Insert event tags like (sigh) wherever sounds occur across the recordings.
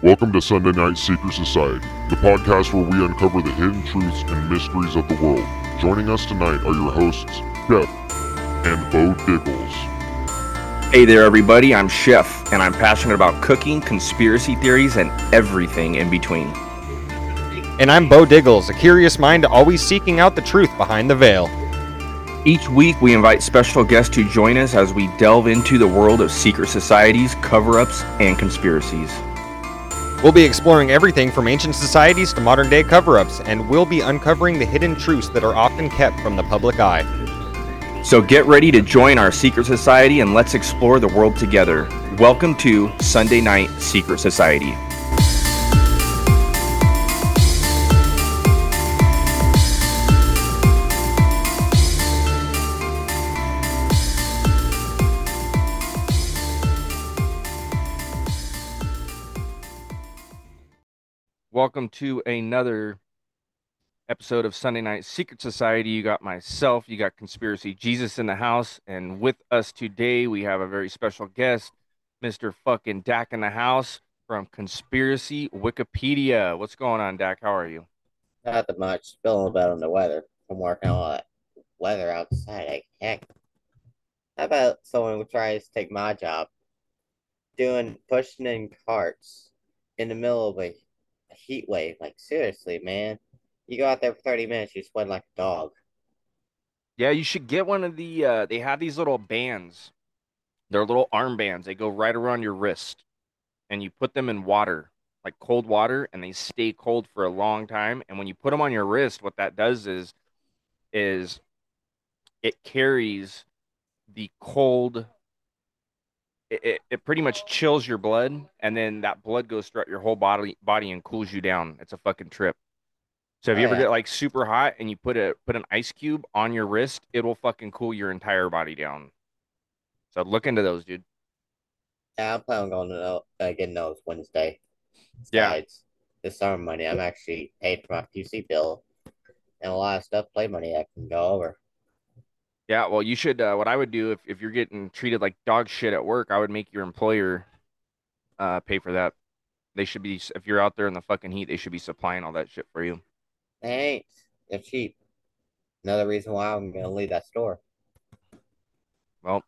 Welcome to Sunday Night Secret Society, the podcast where we uncover the hidden truths and mysteries of the world. Joining us tonight are your hosts, Chef and Beau Diggles. Hey there, everybody. I'm Chef, and I'm passionate about cooking, conspiracy theories, and everything in between. And I'm Beau Diggles, a curious mind always seeking out the truth behind the veil. Each week, we invite special guests to join us as we delve into the world of secret societies, cover ups, and conspiracies. We'll be exploring everything from ancient societies to modern day cover ups, and we'll be uncovering the hidden truths that are often kept from the public eye. So get ready to join our secret society and let's explore the world together. Welcome to Sunday Night Secret Society. Welcome to another episode of Sunday Night Secret Society. You got myself, you got Conspiracy Jesus in the house, and with us today we have a very special guest, Mr. fucking Dak in the house from Conspiracy Wikipedia. What's going on, Dak? How are you? Not that much. Feeling bad on the weather. I'm working all that weather outside. Heck. How about someone who tries to take my job, doing pushing in carts in the middle of a heat wave? Like seriously, man. You go out there for 30 minutes, you sweat like a dog. Yeah, you should get one of the. Uh, they have these little bands. They're little armbands. They go right around your wrist, and you put them in water, like cold water, and they stay cold for a long time. And when you put them on your wrist, what that does is, is it carries the cold. It, it, it pretty much chills your blood, and then that blood goes throughout your whole body body and cools you down. It's a fucking trip. So if you Oh, ever yeah. get like super hot and you put a put an ice cube on your wrist, it'll fucking cool your entire body down. So look into those, dude. Yeah, I'm planning on going to know, uh, getting those Wednesday. Yeah. Besides the summer money, I'm actually paid for my PC bill and a lot of stuff, play money I can go over. Yeah, well, you should. Uh, what I would do if, if you're getting treated like dog shit at work, I would make your employer uh, pay for that. They should be if you're out there in the fucking heat, they should be supplying all that shit for you. They ain't. They're cheap. Another reason why I'm gonna leave that store. Well,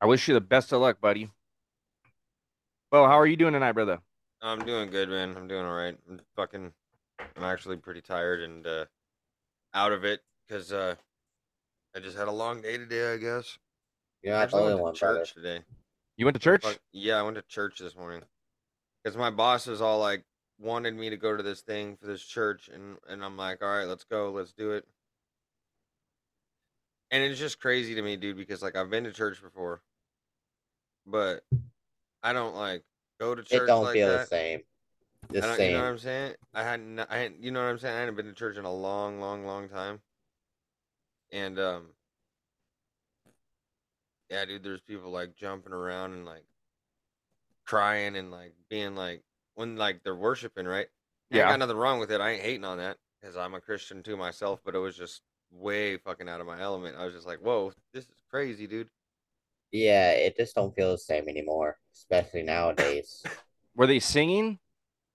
I wish you the best of luck, buddy. Well, how are you doing tonight, brother? I'm doing good, man. I'm doing all right. I'm fucking. I'm actually pretty tired and uh, out of it because uh, I just had a long day today. I guess. You're I not the actually only went one, to brother. church today. You went to church? Yeah, I went to church this morning because my boss is all like wanted me to go to this thing for this church, and and I'm like, all right, let's go, let's do it. And it's just crazy to me, dude, because like I've been to church before, but I don't like go to church It don't like feel the same. The I don't, same. You know what I'm saying? I hadn't, I hadn't, you know what I'm saying? I hadn't been to church in a long, long, long time. And um, yeah, dude, there's people like jumping around and like crying and like being like when like they're worshiping, right? Yeah. ain't got nothing wrong with it. I ain't hating on that because I'm a Christian too myself. But it was just way fucking out of my element. I was just like, whoa, this is crazy, dude. Yeah, it just don't feel the same anymore, especially nowadays. Were they singing?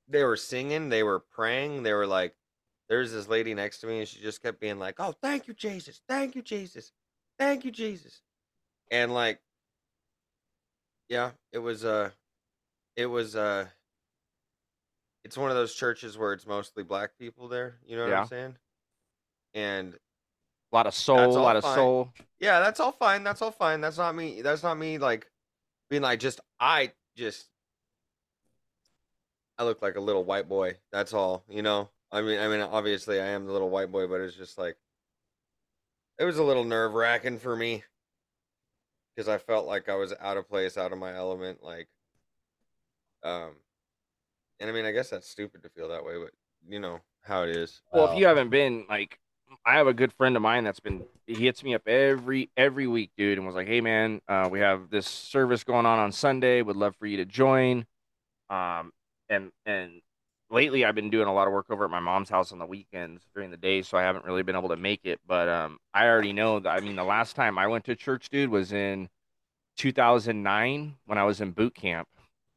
they were singing, they were praying, they were like, there's this lady next to me, and she just kept being like, "Oh, thank you, Jesus, thank you, Jesus, thank you, Jesus," and like, yeah, it was uh, it was uh, it's one of those churches where it's mostly black people there. You know what Yeah. I'm saying? And A lot of soul, a lot of soul. yeah, that's all fine. That's all fine. That's not me. That's not me. Like being like just I just I look like a little white boy. That's all. You know. I mean, I mean, obviously I am the little white boy, but it's just like it was a little nerve wracking for me because I felt like I was out of place, out of my element. Like, um, and I mean, I guess that's stupid to feel that way, but you know how it is. Well, if you haven't been, like, I have a good friend of mine that's been. He hits me up every every week, dude, and was like, "Hey, man, uh, we have this service going on on Sunday. Would love for you to join." Um, and and lately, I've been doing a lot of work over at my mom's house on the weekends during the day, so I haven't really been able to make it. But um, I already know that. I mean, the last time I went to church, dude, was in 2009 when I was in boot camp.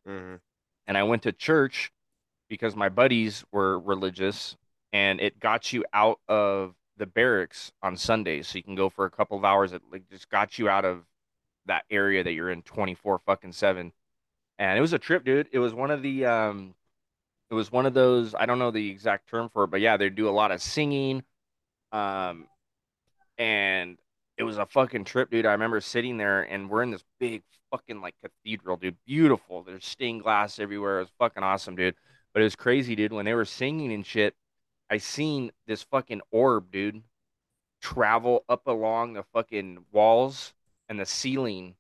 hmm and I went to church because my buddies were religious, and it got you out of the barracks on Sundays, so you can go for a couple of hours. It like just got you out of that area that you're in 24 fucking seven, and it was a trip, dude. It was one of the um, it was one of those I don't know the exact term for it, but yeah, they do a lot of singing, um, and it was a fucking trip, dude. I remember sitting there and we're in this big fucking like cathedral, dude. Beautiful. There's stained glass everywhere. It was fucking awesome, dude. But it was crazy, dude. When they were singing and shit, I seen this fucking orb, dude, travel up along the fucking walls and the ceiling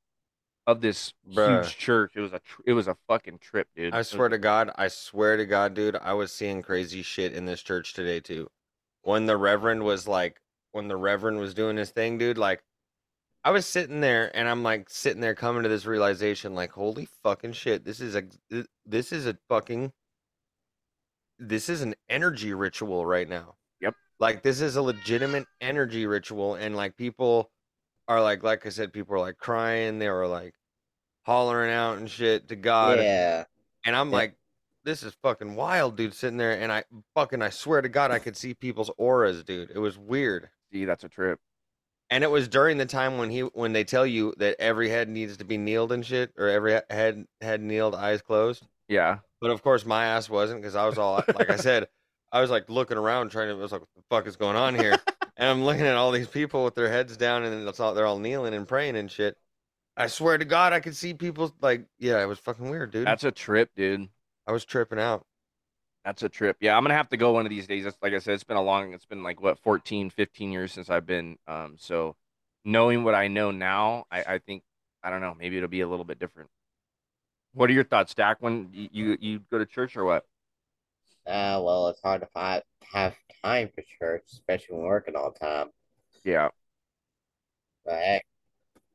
of this Bruh. huge church. It was a tr- it was a fucking trip, dude. I It was- swear to God, I swear to God, dude, I was seeing crazy shit in this church today too. When the Reverend was like, when the Reverend was doing his thing, dude, like, I was sitting there and I'm like sitting there coming to this realization, like, holy fucking shit, this is a, this is a fucking, this is an energy ritual right now. Yep. Like, this is a legitimate energy ritual, and like people are like, like I said, people are like crying, they were like hollering out and shit to God. yeah. And I'm Yeah. like, this is fucking wild, dude, sitting there. And I fucking, I swear to God, I could see people's auras, dude. It was weird. See, that's a trip. And it was during the time when he, when they tell you that every head needs to be kneeled and shit, or every head head kneeled, eyes closed. Yeah. But of course, my ass wasn't because I was all, like I said, (laughs) I was like looking around trying to, I was like, what the fuck is going on here? (laughs) and I'm looking at all these people with their heads down and it's all, they're all kneeling and praying and shit. I swear to God, I could see people like, yeah, it was fucking weird, dude. That's a trip, dude. I was tripping out. That's a trip. Yeah, I'm gonna have to go one of these days. That's like I said, it's been a long. It's been like what 14, 15 years since I've been. Um, so knowing what I know now, I, I think I don't know. Maybe it'll be a little bit different. What are your thoughts, Dak? When you you, you go to church or what? Uh, well, it's hard to find have time for church, especially when working all the time. Yeah, But heck,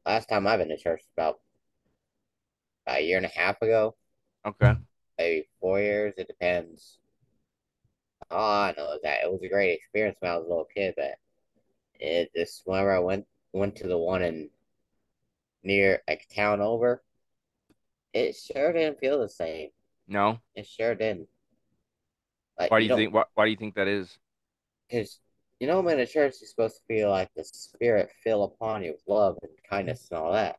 last time I've been to church about, a year and a half ago, okay. maybe four years. It depends. All I know is that it was a great experience when I was a little kid, but it just whenever I went went to the one in near like town over, it sure didn't feel the same. No, It sure didn't. Like, why do you don't- think? Why, why do you think that is? Because you know, when in a church, you're supposed to feel like the Spirit fill upon you with love and kindness and all that.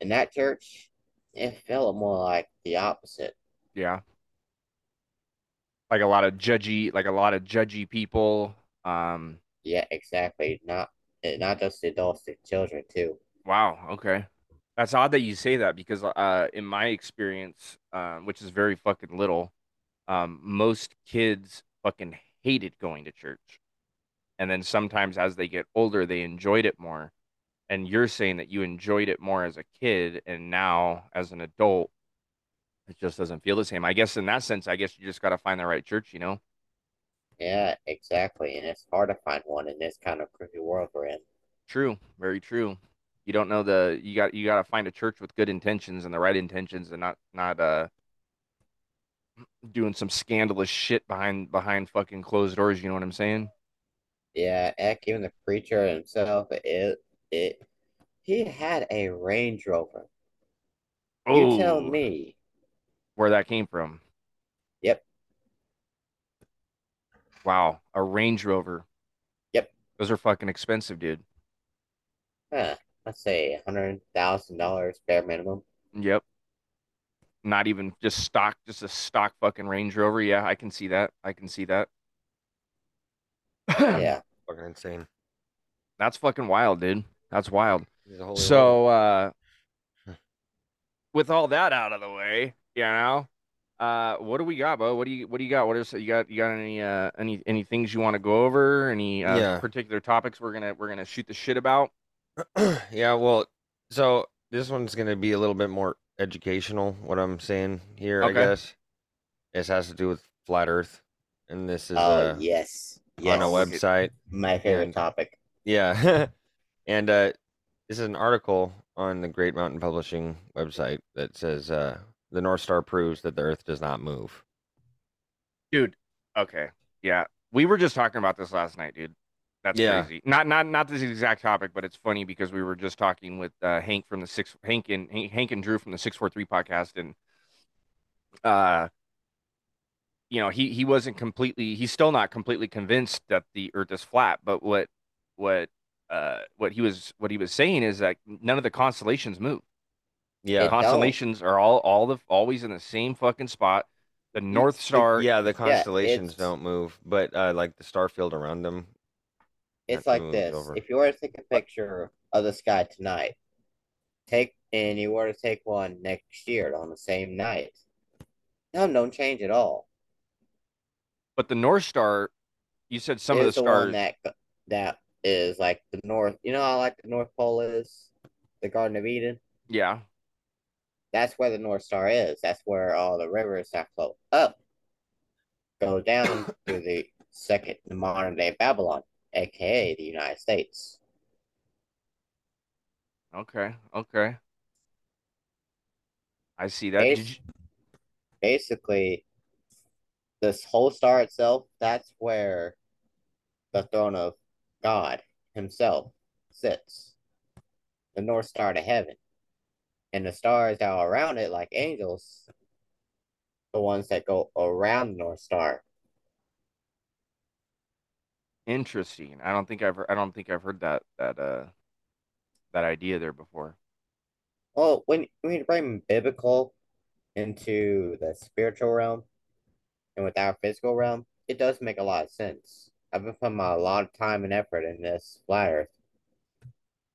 In that church, it felt more like the opposite. Yeah, like a lot of judgy, like a lot of judgy people. Um, Yeah, exactly. Not not just the adults, the children too. Wow. Okay. That's odd that you say that because, uh, in my experience, um, which is very fucking little, um, most kids fucking hated going to church. And then sometimes as they get older, they enjoyed it more. And you're saying that you enjoyed it more as a kid, and now as an adult, it just doesn't feel the same. I guess in that sense, I guess you just got to find the right church, you know? Yeah, exactly. And it's hard to find one in this kind of crazy world we're in. True, very true. You don't know the you got you got to find a church with good intentions and the right intentions and not not uh doing some scandalous shit behind behind fucking closed doors, you know what I'm saying? Yeah, heck, even the preacher himself, it it he had a Range Rover. You tell Oh, me. where that came from. Yep. Wow, a Range Rover. Yep. Those are fucking expensive, dude. Huh, let's say a hundred thousand dollars bare minimum. Yep. Not even just stock, just a stock fucking Range Rover. Yeah, I can see that. I can see that. Yeah. (laughs) Fucking insane. That's fucking wild, dude. That's wild. He's a So, uh, (laughs) with all that out of the way, you know, uh, what do we got, Beau? What do you what do you got? What is you got? You got any uh any any things you want to go over? Any uh, Yeah. particular topics we're gonna we're gonna shoot the shit about? (clears throat) Yeah, well, so this one's gonna be a little bit more educational. What I'm saying here, I guess, this has to do with flat Earth, and this is Oh uh, yes, yes. on a website. My favorite And- topic. Yeah. (laughs) and uh, this is an article on the Great Mountain Publishing website that says uh, the North Star proves that the Earth does not move. Dude, okay. Yeah. We were just talking about this last night, dude. That's Yeah. crazy. Not not not this exact topic, but it's funny because we were just talking with uh, Hank from the six Hank and Hank and Drew from the six four three podcast, and uh, you know, he he wasn't completely. He's still not completely convinced that the Earth is flat. But what what uh what he was what he was saying is that none of the constellations move. Yeah. It- constellations are all all the always in the same fucking spot. The North Star. Yeah, the constellations it's- don't move, but uh, like the star field around them. It's like this. over. If you were to take a picture of the sky tonight, take and you were to take one next year on the same night, no, don't change at all. But the North Star, you said some of the the stars. that that is like the north. You know I like the North Pole is, the Garden of Eden. yeah. That's where the North Star is. That's where all the rivers that flow up go down (coughs) to the second modern day Babylon, aka the United States. Okay. Okay. I see that. Bas- you- basically this whole star itself that's where the throne of god himself sits the north star to heaven and the stars that are around it like angels the ones that go around the north star Interesting. I don't think I've I don't think I've heard that that uh that idea there before. well when, when you bring biblical into the spiritual realm and with our physical realm it does make a lot of sense i've been putting a lot of time and effort in this flat earth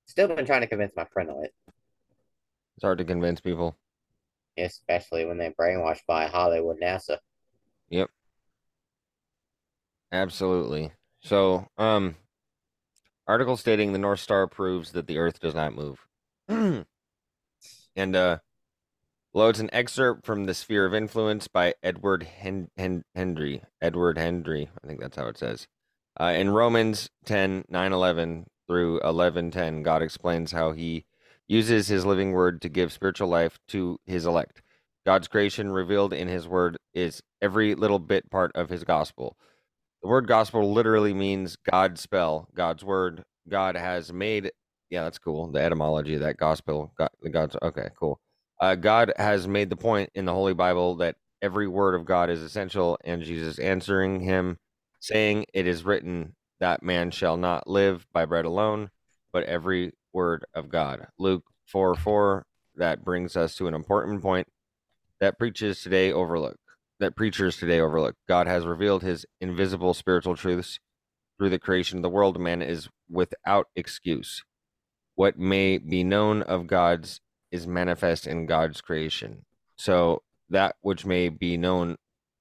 still been trying to convince my friend on it It's hard to convince people. especially when they're brainwashed by Hollywood NASA. Yep. Absolutely. So, um, article stating the North Star proves that the Earth does not move. (clears throat) and uh, it's an excerpt from the Sphere of Influence by Edward Hen- Hen- Hendrie. Edward Hendrie, I think that's how it says. Uh, in Romans 10, 9, 11 through 11, 10, God explains how he uses his living word to give spiritual life to his elect. God's creation revealed in his word is every little bit part of his gospel. The word gospel literally means God's spell, God's word. God has made. Yeah, that's cool. The etymology of that gospel. God, the God's okay, cool. Uh, God has made the point in the Holy Bible that every word of God is essential, and Jesus answering him, saying, "It is written that man shall not live by bread alone, but every word of God." Luke four four. That brings us to an important point that preaches today overlook that preachers today overlook. God has revealed his invisible spiritual truths through the creation of the world. Man is without excuse. What may be known of God's is manifest in God's creation. So that which may be known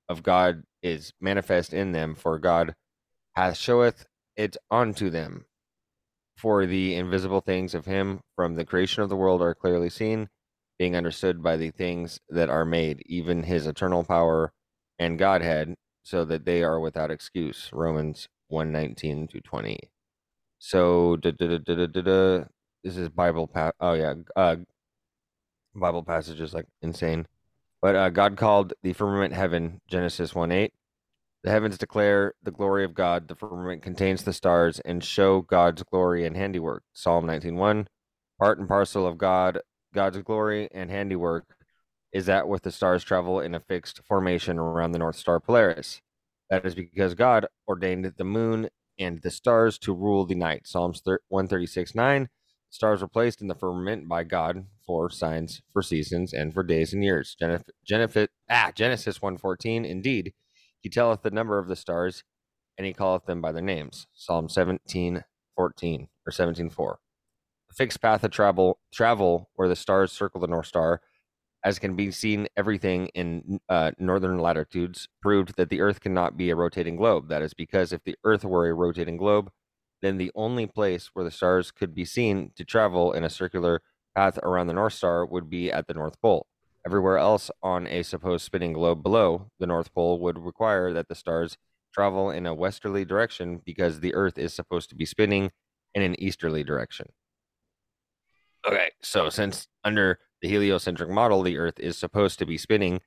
of God is manifest in them, for God hath showeth it unto them. For the invisible things of him from the creation of the world are clearly seen, being understood by the things that are made, even his eternal power and Godhead, so that they are without excuse. Romans 119 to 20. So, this is Bible. Pa- oh, yeah. Uh, Bible passage is like insane. But uh, God called the firmament heaven, Genesis 1 8. The heavens declare the glory of God. The firmament contains the stars and show God's glory and handiwork. Psalm 19:1. Part and parcel of God, God's glory and handiwork is that with the stars travel in a fixed formation around the North Star Polaris. That is because God ordained the moon and the stars to rule the night. Psalms 136 9. Stars were placed in the firmament by God for signs, for seasons, and for days and years. Genesis, Genesis, ah, Genesis 114. Indeed, he telleth the number of the stars, and he calleth them by their names. Psalm 17 14 or 17 4. The fixed path of travel, travel where the stars circle the North Star as can be seen everything in uh, northern latitudes, proved that the Earth cannot be a rotating globe. That is because if the Earth were a rotating globe, then the only place where the stars could be seen to travel in a circular path around the North Star would be at the North Pole. Everywhere else on a supposed spinning globe below the North Pole would require that the stars travel in a westerly direction because the Earth is supposed to be spinning in an easterly direction. Okay, so since under the heliocentric model, the Earth is supposed to be spinning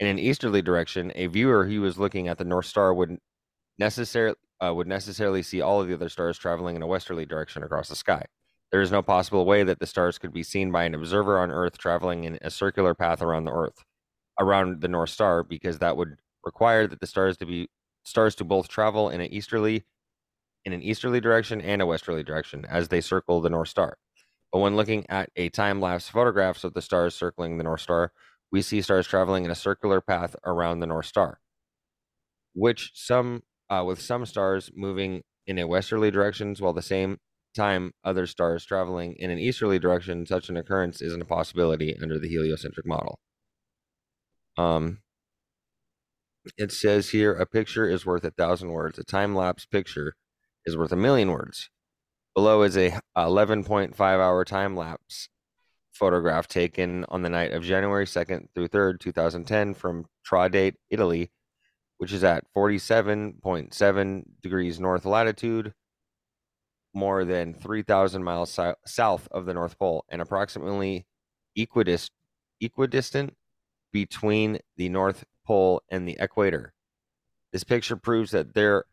in an easterly direction, a viewer who was looking at the North Star would necessarily uh, would necessarily see all of the other stars traveling in a westerly direction across the sky. There is no possible way that the stars could be seen by an observer on Earth traveling in a circular path around the Earth. around the North Star because that would require that the stars to be stars to both travel in an easterly in an easterly direction and a westerly direction as they circle the North Star. But when looking at a time lapse photographs of the stars circling the North Star, we see stars traveling in a circular path around the North Star, which some uh, with some stars moving in a westerly direction, while the same time other stars traveling in an easterly direction. Such an occurrence isn't a possibility under the heliocentric model. Um, it says here a picture is worth a thousand words. A time lapse picture is worth a million words. Below is a 11.5 hour time lapse photograph taken on the night of January 2nd through 3rd, 2010 from Tradate, Italy, which is at 47.7 degrees north latitude, more than 3,000 miles south of the North Pole, and approximately equidist- equidistant between the North Pole and the equator. This picture proves that there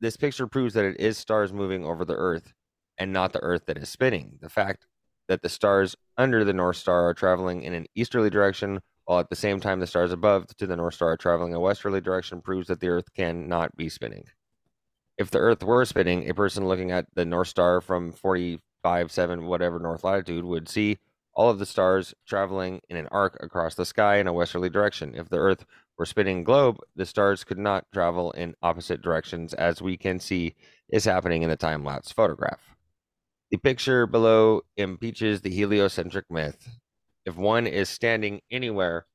this picture proves that it is stars moving over the earth and not the earth that is spinning. The fact that the stars under the North Star are traveling in an easterly direction while at the same time the stars above to the North Star are traveling a westerly direction proves that the earth cannot be spinning. If the earth were spinning, a person looking at the North Star from 45 7 whatever north latitude would see all of the stars traveling in an arc across the sky in a westerly direction. If the Earth were spinning globe, the stars could not travel in opposite directions, as we can see is happening in the time lapse photograph. The picture below impeaches the heliocentric myth. If one is standing anywhere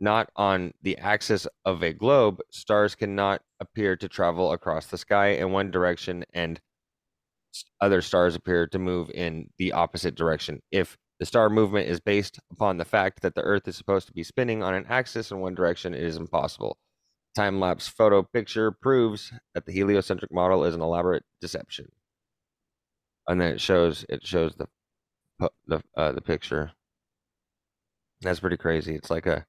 not on the axis of a globe, stars cannot appear to travel across the sky in one direction and other stars appear to move in the opposite direction. If the star movement is based upon the fact that the Earth is supposed to be spinning on an axis in one direction. It is impossible. Time lapse photo picture proves that the heliocentric model is an elaborate deception. And then it shows it shows the the uh, the picture. That's pretty crazy. It's like a.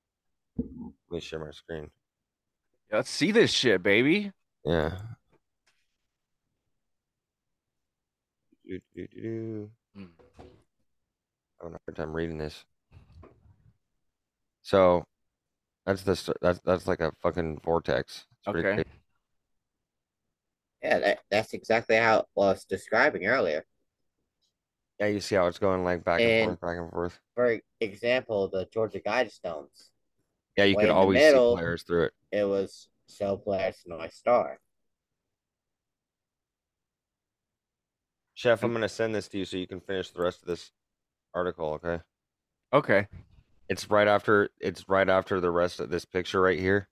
Let me share my screen. Let's see this shit, baby. Yeah. Do, do, do, do. Mm. having a hard time reading this. So that's the that's that's like a fucking vortex. It's Okay. Yeah, that, that's exactly how I was describing earlier. Yeah, you see how it's going like back and, And- forth, back and forth. For example, the Georgia Guidestones. Yeah, you could always middle- see players through it. It was Shell Polaris North Star. Chef, I'm gonna send this to you so you can finish the rest of this article. Okay. Okay. It's right after it's right after the rest of this picture right here,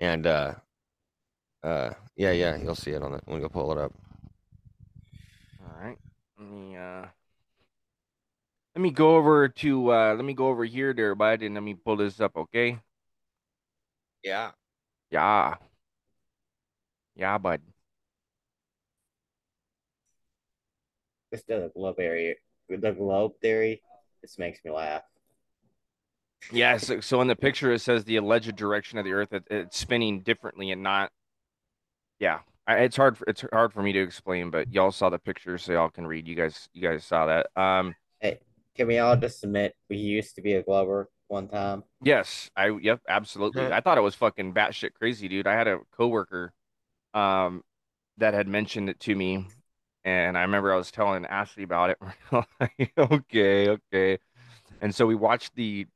and uh, uh, yeah, yeah, you'll see it on the when we go pull it up. All right. Let me uh let me go over to uh let me go over here there, bud, and let me pull this up, okay? Yeah. Yeah. Yeah, bud. Just the globe area, the globe theory. This makes me laugh. Yeah, so, so in the picture it says the alleged direction of the Earth it, it's spinning differently and not. Yeah, I, it's hard. For, it's hard for me to explain, but y'all saw the picture, so y'all can read. You guys, you guys saw that. Um, Can we all just admit we used to be a glober one time? yes, I yep, absolutely. I thought it was fucking batshit crazy, dude. I had a coworker, um, that had mentioned it to me, and I remember I was telling Ashley about it. Like, (laughs) okay, okay, and so we watched the.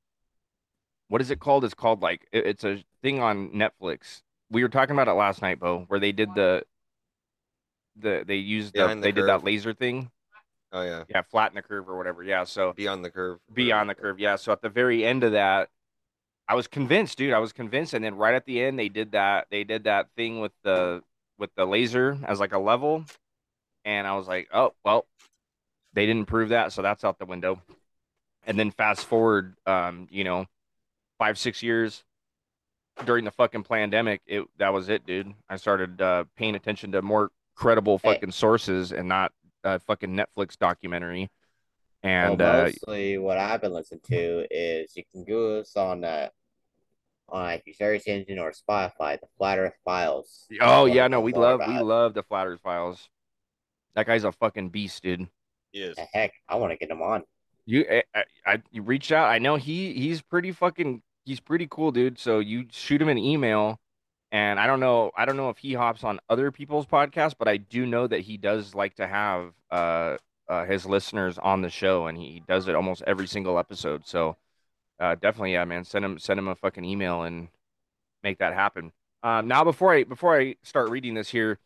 What is it called? It's called like it- it's a thing on Netflix. We were talking about it last night, Beau, where they did the. The they used the, the they did that laser thing. Oh yeah. Yeah, flatten the curve or whatever. Yeah, so Beyond the curve. beyond the curve. Yeah. So at the very end of that, I was convinced, dude. I was convinced, and then right at the end, they did that. They did that thing with the with the laser as like a level, and I was like, oh well, they didn't prove that, so that's out the window. And then fast forward, um, you know, five six years during the fucking pandemic, it that was it, dude. I started uh, paying attention to more credible Hey. fucking sources and not a fucking Netflix documentary. And well, uh, mostly what I've been listening to is you can go this on uh, on like your search engine or Spotify, the Flat Earth Files. Oh Wanna yeah, no, we love we about it. love the Flat Earth Files. That guy's a fucking beast, dude. Yes. The heck, I want to get him on. You I, I, I you reached out. I know he he's pretty fucking he's pretty cool, dude. So you shoot him an email, and I don't know, I don't know if he hops on other people's podcasts, but I do know that he does like to have uh, uh his listeners on the show, and he does it almost every single episode. So uh, definitely, yeah, man, send him send him a fucking email and make that happen. Um, now, before I before I start reading this here,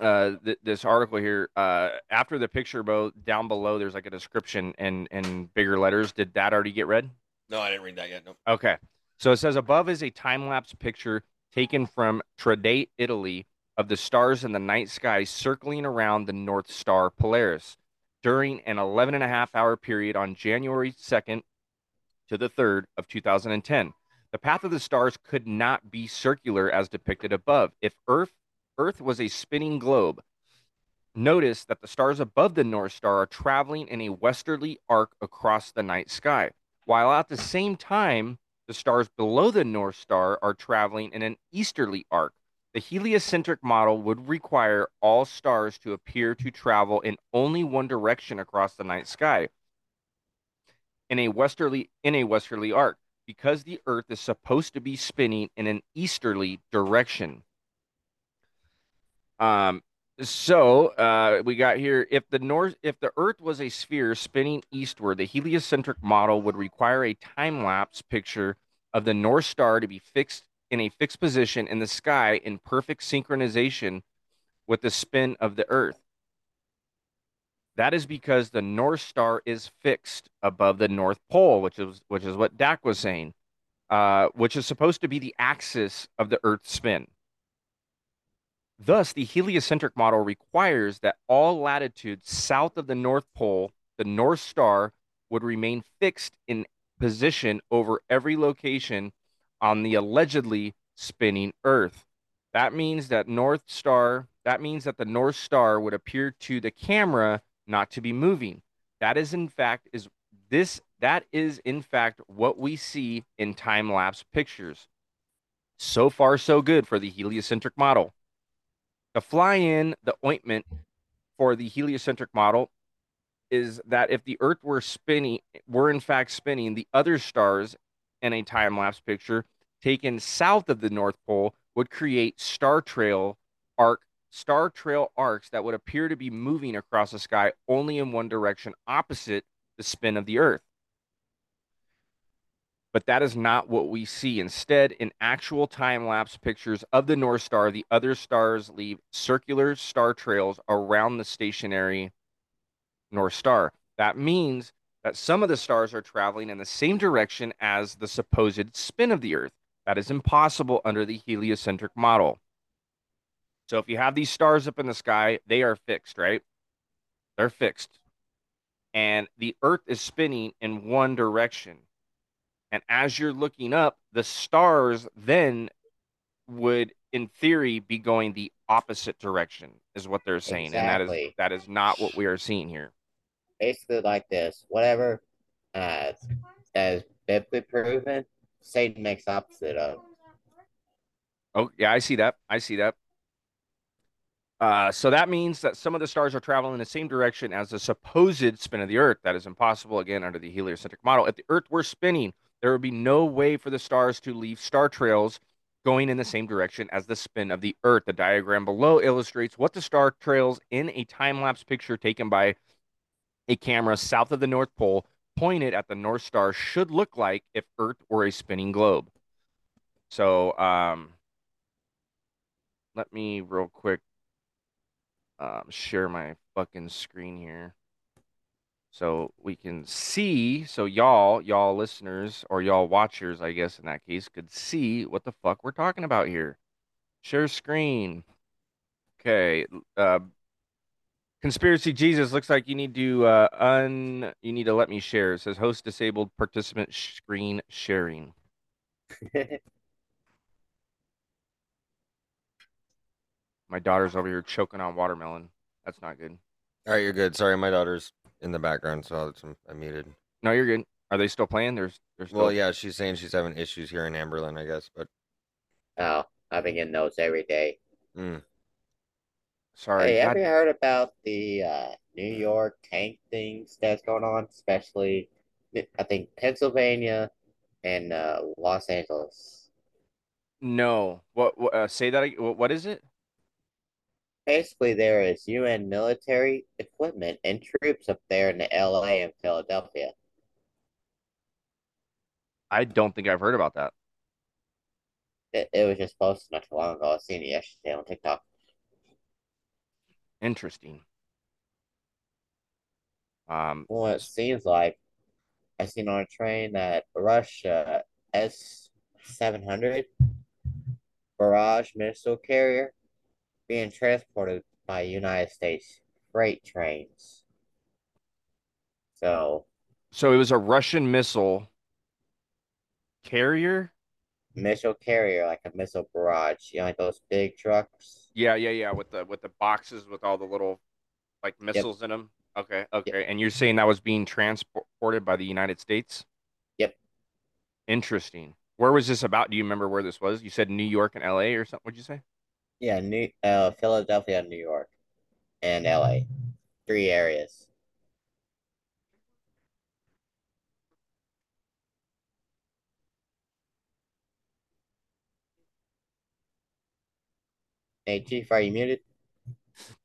uh, th- this article here, uh, after the picture, Beau, down below, there's like a description in in bigger letters. Did that already get read? No, I didn't read that yet. No. Okay. So it says above is a time lapse picture taken from Tradate, Italy, of the stars in the night sky circling around the North Star Polaris during an 11 and a half hour period on January 2nd to the 3rd of 2010. The path of the stars could not be circular as depicted above. If Earth Earth was a spinning globe, notice that the stars above the North Star are traveling in a westerly arc across the night sky, while at the same time, the stars below the North Star are traveling in an easterly arc. The heliocentric model would require all stars to appear to travel in only one direction across the night sky in a westerly in a westerly arc because the earth is supposed to be spinning in an easterly direction. Um so uh, we got here if the north if the earth was a sphere spinning eastward the heliocentric model would require a time lapse picture of the north star to be fixed in a fixed position in the sky in perfect synchronization with the spin of the earth. That is because the north star is fixed above the north pole which is which is what dak was saying uh, which is supposed to be the axis of the earth's spin Thus, the heliocentric model requires that all latitudes south of the North Pole, the North Star, would remain fixed in position over every location on the allegedly spinning Earth. That means that North Star, that means that the North Star would appear to the camera not to be moving. That is in fact is this that is in fact what we see in time lapse pictures. So far so good for the heliocentric model. To fly in the ointment for the heliocentric model is that if the Earth were spinning, were in fact spinning, the other stars in a time lapse picture taken south of the North Pole would create star trail arc star trail arcs that would appear to be moving across the sky only in one direction opposite the spin of the Earth. But that is not what we see. Instead, in actual time lapse pictures of the North Star, the other stars leave circular star trails around the stationary North Star. That means that some of the stars are traveling in the same direction as the supposed spin of the Earth. That is impossible under the heliocentric model. So if you have these stars up in the sky, they are fixed, right? They're fixed. And the Earth is spinning in one direction. And as you're looking up, the stars then would, in theory, be going the opposite direction, is what they're saying. Exactly. And that is that is not what we are seeing here. Basically, like this. Whatever uh, is biblically proven, Satan makes opposite of. Oh, yeah, I see that. I see that. Uh, so that means that some of the stars are traveling in the same direction as the supposed spin of the Earth. That is impossible, again, under the heliocentric model. If the Earth were spinning there would be no way for the stars to leave star trails going in the same direction as the spin of the Earth. The diagram below illustrates what the star trails in a time lapse picture taken by a camera south of the North Pole pointed at the North Star should look like if Earth were a spinning globe. So, um, let me real quick um, share my fucking screen here so we can see so y'all y'all listeners or y'all watchers i guess in that case could see what the fuck we're talking about here. Share screen. Okay uh conspiracy jesus looks like you need to uh un you need to let me share. It says host disabled participant screen sharing. (laughs) My daughter's over here choking on watermelon. That's not good. All right, you're good. Sorry, my daughter's in the background, so it's, I muted. no you're good are they still playing there's there's still... Well, yeah, she's saying she's having issues here in Amberlin, I guess, but oh, I've been getting those every day. mm, sorry Hey, God- have you heard about the uh, New York tank things that's going on? Especially, I think Pennsylvania, and uh, Los Angeles. No. What? what uh, say that. What, what is it? Basically, there is UN military equipment and troops up there in the LA and Philadelphia. I don't think I've heard about that. It, it was just posted not too long ago. I seen it yesterday on TikTok. Interesting. Um. Well, it seems like I seen on a train that Russia S seven hundred barrage missile carrier being transported by United States freight trains. So So it was a Russian missile carrier. missile carrier, like a missile barrage, you know, like those big trucks. Yeah, yeah, yeah. With the with the boxes with all the little like missiles in them. Okay, okay. And you're saying that was being transported by the United States? Yep. Interesting. Where was this about? Do you remember where this was? You said New York and LA or something. What'd you say? Yeah, New uh Philadelphia, New York, and LA. Three areas. Hey Chief, are you muted?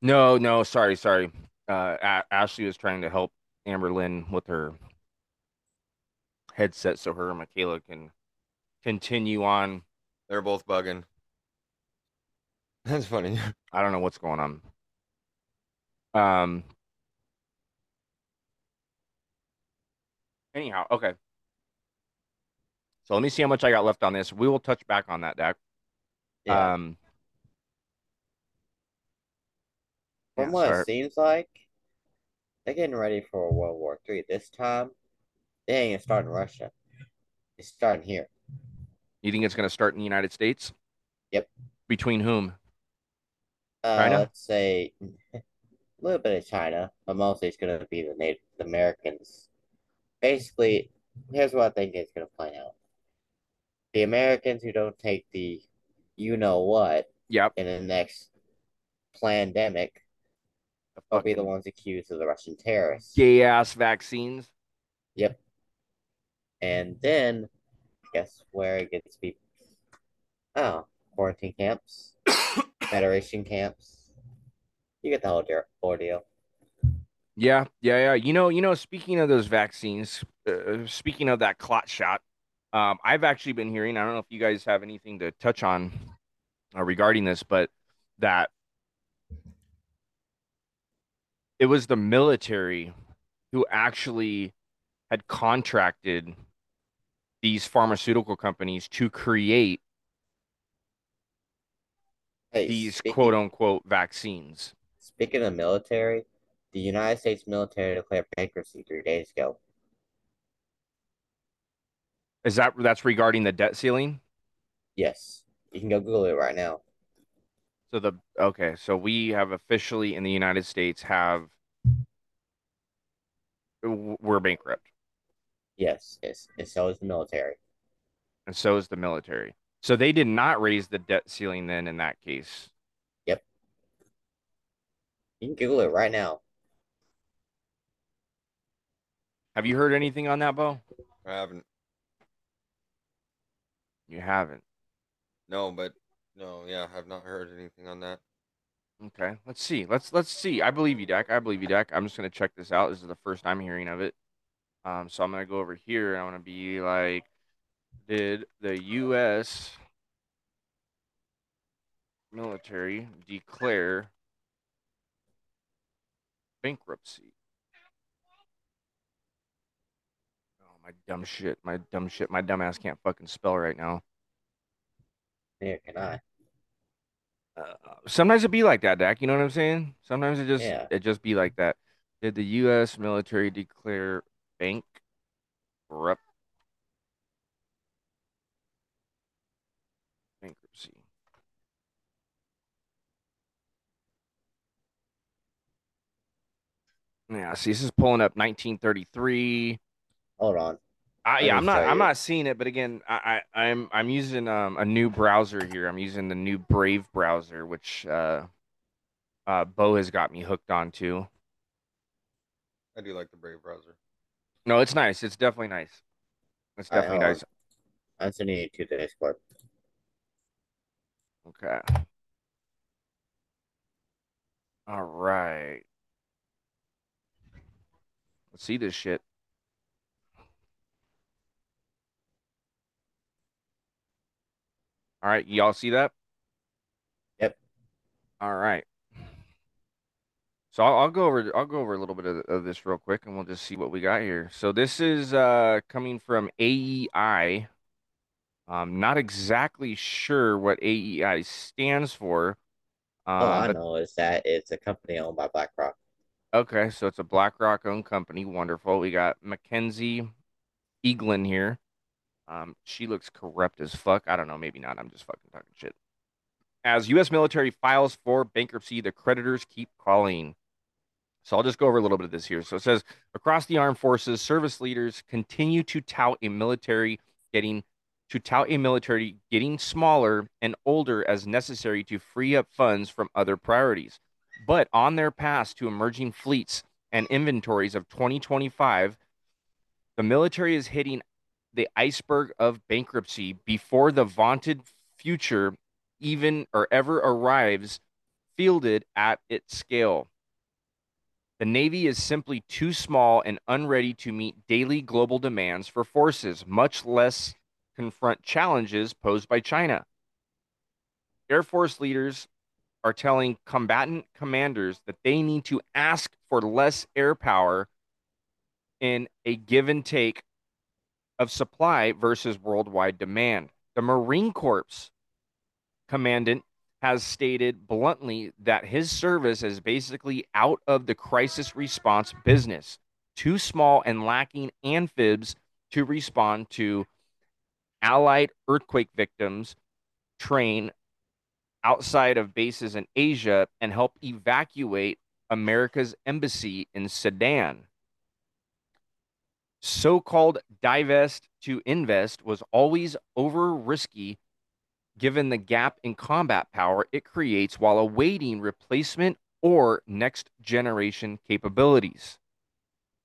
No, no, sorry, sorry. Uh, A- Ashley was trying to help Amber Lynn with her headset so her and Michaela can continue on. They're both bugging. That's funny. (laughs) I don't know what's going on. Um. Anyhow, okay. So let me see how much I got left on this. We will touch back on that, Dak. Yeah. Um. From yeah, what sorry. it seems like, they're getting ready for World War Three. This time, they ain't gonna start in Russia. It's starting here. You think it's going to start in the United States? Yep. Between whom? Uh, China? let's say (laughs) a little bit of China, but mostly it's gonna be the Native Americans. Basically, here's what I think is gonna play out. The Americans who don't take the you know what Yep. in the next pandemic will be the ones accused of the Russian terrorists. gay ass vaccines. Yep. And then, guess where it gets people? Oh, quarantine camps, (coughs) federation camps. You get the whole deal- ordeal. Yeah, yeah, yeah. You know, you know. Speaking of those vaccines, uh, speaking of that clot shot, um, I've actually been hearing. I don't know if you guys have anything to touch on uh, regarding this, but that it was the military who actually had contracted these pharmaceutical companies to create Hey, these speaking, quote unquote vaccines. speaking of military, the United States military declared bankruptcy three days ago. Is that that's regarding the debt ceiling? Yes, you can go Google it right now. So the okay, so we have officially in the United States have we're bankrupt, Yes, yes, and so is the military. and so is the military. So they did not raise the debt ceiling then in that case. Yep. You can Google it right now. Have you heard anything on that, Beau? I haven't. You haven't. No, but no, yeah, I've not heard anything on that. Okay, let's see. Let's let's see. I believe you, Dak. I believe you, Dak. I'm just gonna check this out. This is the first I'm hearing of it. Um, so I'm gonna go over here and I want to be like, did the U.S. military declare bankruptcy? Oh, my dumb shit. My dumb shit. My dumb ass can't fucking spell right now. Neither can I. Uh, sometimes it be like that, Dak. You know what I'm saying? Sometimes it just Yeah. it just be like that. Did the U.S. military declare bankruptcy? Yeah, see, this is pulling up 1933. Hold on. Let yeah, I'm not. I'm not seeing it, but again, I, I I'm I'm using um a new browser here. I'm using the new Brave browser, which uh, uh, Beau has got me hooked on onto. I do like the Brave browser. No, it's nice. It's definitely nice. It's All right, definitely hold nice. I'm sending you to the Discord. Okay. All right. Let's see this shit. All right, y'all see that? Yep. All right. So I'll, I'll go over I'll go over a little bit of, of this real quick, and we'll just see what we got here. So this is uh, coming from AEI. I'm not exactly sure what AEI stands for. All Uh, I know is that it's a company owned by BlackRock. Okay, so it's a BlackRock owned company. Wonderful. We got Mackenzie Eaglen here. Um, she looks corrupt as fuck. I don't know, maybe not. I'm just fucking talking shit. As U.S. military files for bankruptcy, the creditors keep calling. So I'll just go over a little bit of this here. So it says across the armed forces, service leaders continue to tout a military getting to tout a military getting smaller and older as necessary to free up funds from other priorities. But on their path to emerging fleets and inventories of 2025, the military is hitting the iceberg of bankruptcy before the vaunted future even or ever arrives fielded at its scale. The Navy is simply too small and unready to meet daily global demands for forces, much less confront challenges posed by China. Air Force leaders are telling combatant commanders that they need to ask for less air power in a give and take of supply versus worldwide demand. The Marine Corps commandant has stated bluntly that his service is basically out of the crisis response business, too small and lacking amphibs to respond to allied earthquake victims, train outside of bases in Asia, and help evacuate America's embassy in Sudan. So called divest to invest was always over risky given the gap in combat power it creates while awaiting replacement or next generation capabilities.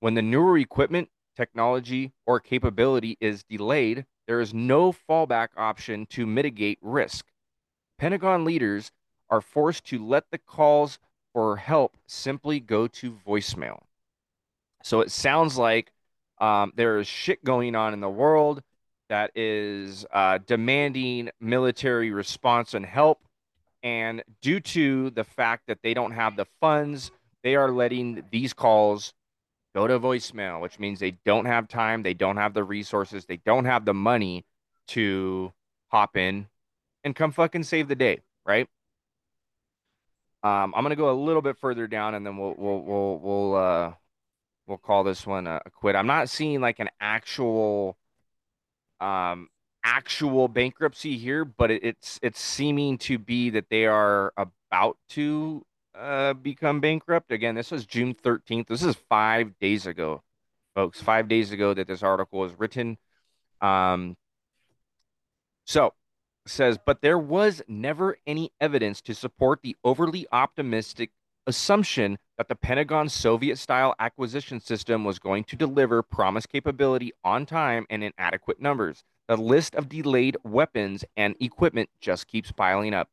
When the newer equipment, technology, or capability is delayed, there is no fallback option to mitigate risk. Pentagon leaders are forced to let the calls for help simply go to voicemail. So it sounds like um, there is shit going on in the world that is uh, demanding military response and help. And due to the fact that they don't have the funds, they are letting these calls go to voicemail, which means they don't have time, they don't have the resources, they don't have the money to hop in and come fucking save the day, right? Um, I'm gonna go a little bit further down, and then we'll we'll we'll we'll uh, we'll call this one a, quit. I'm not seeing like an actual um actual bankruptcy here, but it, it's it's seeming to be that they are about to uh, become bankrupt. Again, this was June 13th. This is five days ago, folks. Five days ago that this article was written. Um, so says, but there was never any evidence to support the overly optimistic assumption that the Pentagon Soviet style acquisition system was going to deliver promised capability on time and in adequate numbers. The list of delayed weapons and equipment just keeps piling up.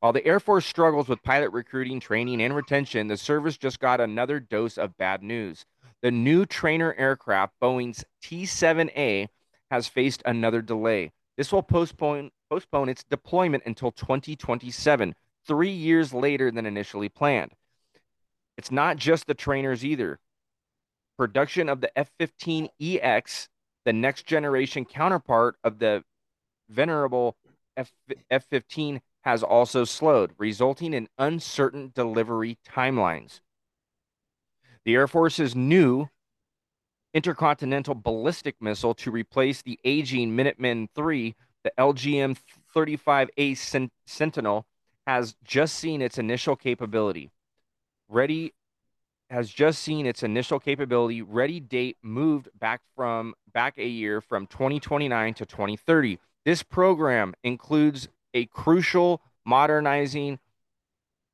While the Air Force struggles with pilot recruiting, training, and retention, the service just got another dose of bad news. The new trainer aircraft, Boeing's T 7A, has faced another delay. This will postpone, postpone its deployment until 2027, three years later than initially planned. It's not just the trainers either. Production of the F 15EX, the next generation counterpart of the venerable F 15, has also slowed, resulting in uncertain delivery timelines. The Air Force's new intercontinental ballistic missile to replace the aging Minuteman III, the LGM 35A Sentinel, has just seen its initial capability. Ready has just seen its initial capability. Ready date moved back from back a year from 2029 to 2030. This program includes a crucial modernizing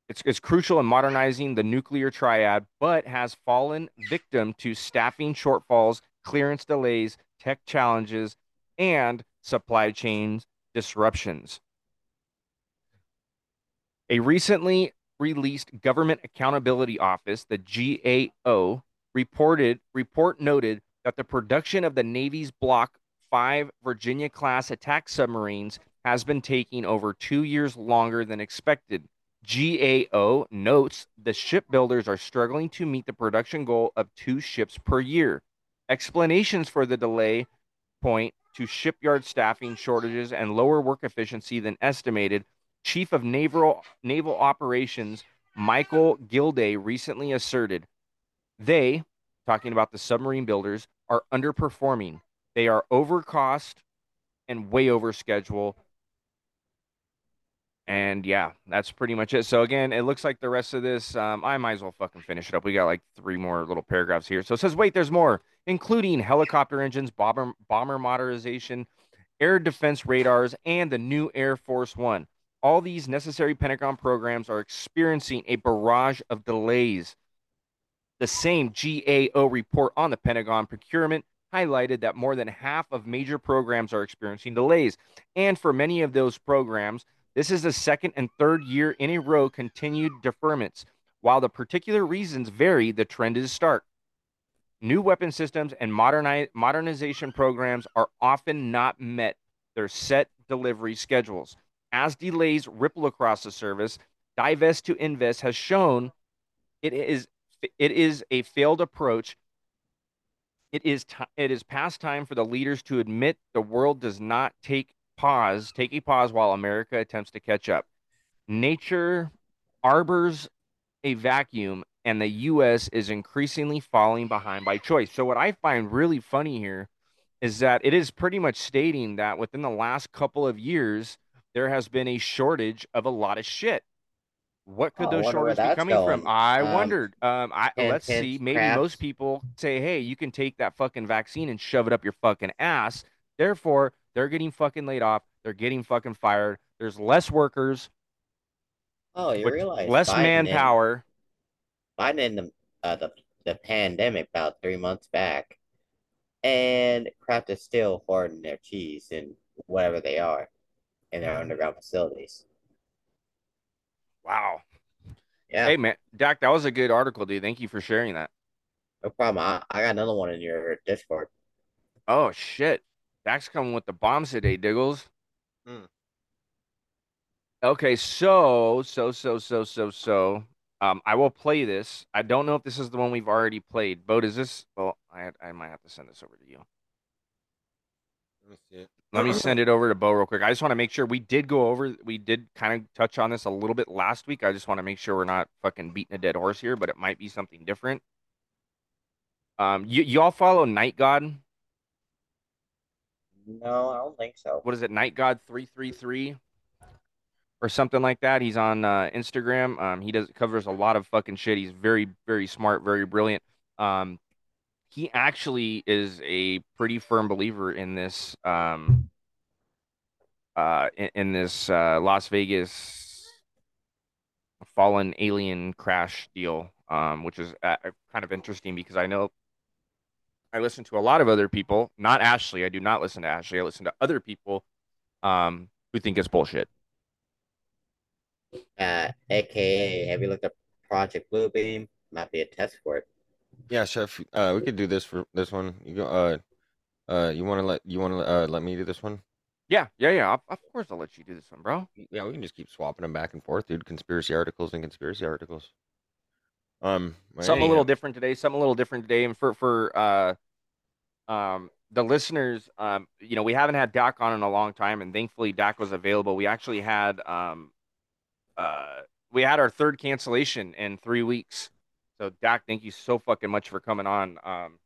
it's, it's crucial in modernizing the nuclear triad, but has fallen victim to staffing shortfalls, clearance delays, tech challenges, and supply chain disruptions. A recently released Government Accountability Office, the GAO, reported report noted that the production of the Navy's Block 5 Virginia class attack submarines has been taking over 2 years longer than expected. GAO notes the shipbuilders are struggling to meet the production goal of 2 ships per year. Explanations for the delay point to shipyard staffing shortages and lower work efficiency than estimated. Chief of Naval Naval Operations Michael Gilday recently asserted they, talking about the submarine builders, are underperforming. They are over cost and way over schedule. And yeah, that's pretty much it. So again, it looks like the rest of this, um, I might as well fucking finish it up. We got like three more little paragraphs here. So it says, wait, there's more, including helicopter engines, bomber, bomber modernization, air defense radars, and the new Air Force One. All these necessary Pentagon programs are experiencing a barrage of delays. The same GAO report on the Pentagon procurement highlighted that more than half of major programs are experiencing delays. And for many of those programs, this is the second and third year in a row continued deferments. While the particular reasons vary, the trend is stark. New weapon systems and moderni- modernization programs are often not met their set delivery schedules. As delays ripple across the service, divest to invest has shown it is it is a failed approach. It is t- it is past time for the leaders to admit the world does not take pause, take a pause while America attempts to catch up. Nature arbors a vacuum and the US is increasingly falling behind by choice. So what I find really funny here is that it is pretty much stating that within the last couple of years there has been a shortage of a lot of shit. What could Oh, those shortages be coming from? I Um, wondered. Um, I let's see. Maybe most people say, "Hey, you can take that fucking vaccine and shove it up your fucking ass." Therefore, they're getting fucking laid off. They're getting fucking fired. There's less workers, Oh, you realize less Biden manpower. Biden in the uh, the the pandemic about three months back, and Kraft is still hoarding their cheese and whatever they are in their underground facilities. Wow. Yeah, Hey man, Dak, that was a good article, dude. Thank you for sharing that. no problem. I, I got another one in your Discord. Oh shit, Dak's coming with the bombs today, Diggles. Hmm. Okay, so so so so so so. Um, I will play this. I don't know if this is the one we've already played. Boat, is this? Well, I I might have to send this over to you. Let me. Let me send it over to Beau real quick. I just want to make sure we did go over, we did kind of touch on this a little bit last week. I just want to make sure we're not fucking beating a dead horse here, but it might be something different. Um, you y'all follow Night God? No, I don't think so. What is it? Night God three three three, or something like that. He's on uh, Instagram. Um, he does covers a lot of fucking shit. He's very very smart, very brilliant. Um, he actually is a pretty firm believer in this um uh in, in this uh Las Vegas fallen alien crash deal um which is uh, kind of interesting because I know I listen to a lot of other people not Ashley I do not listen to Ashley I listen to other people um who think it's bullshit Uh, AKA, have you looked up Project Bluebeam? Might be a test for it. Yeah, chef. Uh, we could do this for this one. You go. Uh, uh, you want to let you want to uh let me do this one? yeah yeah yeah of- of course I'll let you do this one bro Yeah, we can just keep swapping them back and forth, dude. Conspiracy articles and conspiracy articles. Um, something a little different today something a little different today. And for for uh um the listeners um you know we haven't had Dak on in a long time and thankfully Dak was available. We actually had um uh we had our third cancellation in three weeks. So Dak thank you so fucking much for coming on. Um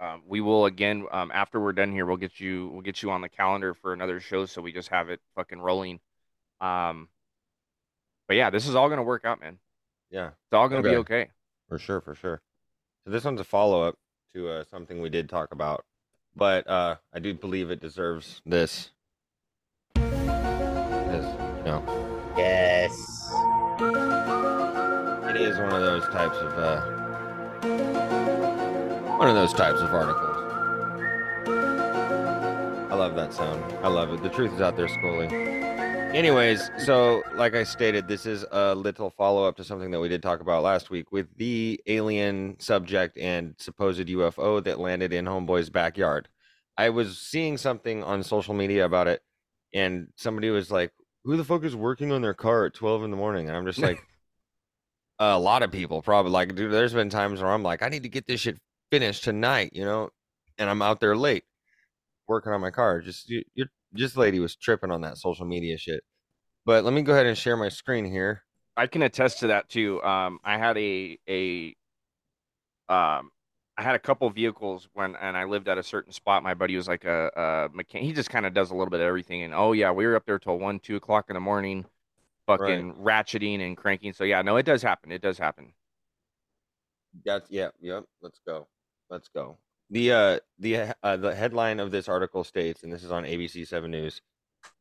um, we will again um, after we're done here we'll get you we'll get you on the calendar for another show so we just have it fucking rolling. Um but yeah this is all gonna work out man Yeah, it's all gonna be Okay. okay for sure, for sure. So this one's a follow up to uh, something we did talk about, but uh, I do believe it deserves this. you know, Yes. it is one of those types of uh, one of those types of articles. I love that sound. I love it. The truth is out there, Scully. Anyways, so like I stated, this is a little follow up to something that we did talk about last week with the alien subject and supposed UFO that landed in Homeboy's backyard. I was seeing something on social media about it, and somebody was like, Who the fuck is working on their car at 12 in the morning? And I'm just like, (laughs) A lot of people probably like, dude, there's been times where I'm like, I need to get this shit finished tonight, you know, and I'm out there late working on my car. Just you, you're just lady was tripping on that social media shit. But let me go ahead and share my screen here. I can attest to that too. Um, I had a a um, I had a couple vehicles when, and I lived at a certain spot. My buddy was like a, a mechanic. He just kind of does a little bit of everything. And oh yeah, we were up there till one, two o'clock in the morning, fucking ratcheting and cranking. So yeah, no, it does happen. It does happen. That's yeah, yep. Let's go. Let's go. The uh the uh, the headline of this article states, and this is on ABC Seven News.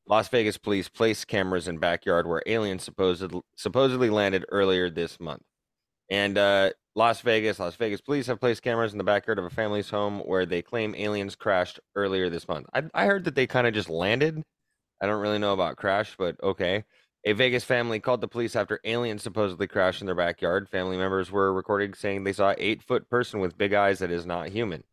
Las Vegas police place cameras in backyard where aliens supposedly supposedly landed earlier this month. And uh, Las Vegas, Las Vegas police have placed cameras in the backyard of a family's home where they claim aliens crashed earlier this month. I, I heard that they kind of just landed. I don't really know about crash, but okay. A Vegas family called the police after aliens supposedly crashed in their backyard. Family members were recorded saying they saw an eight foot person with big eyes that is not human.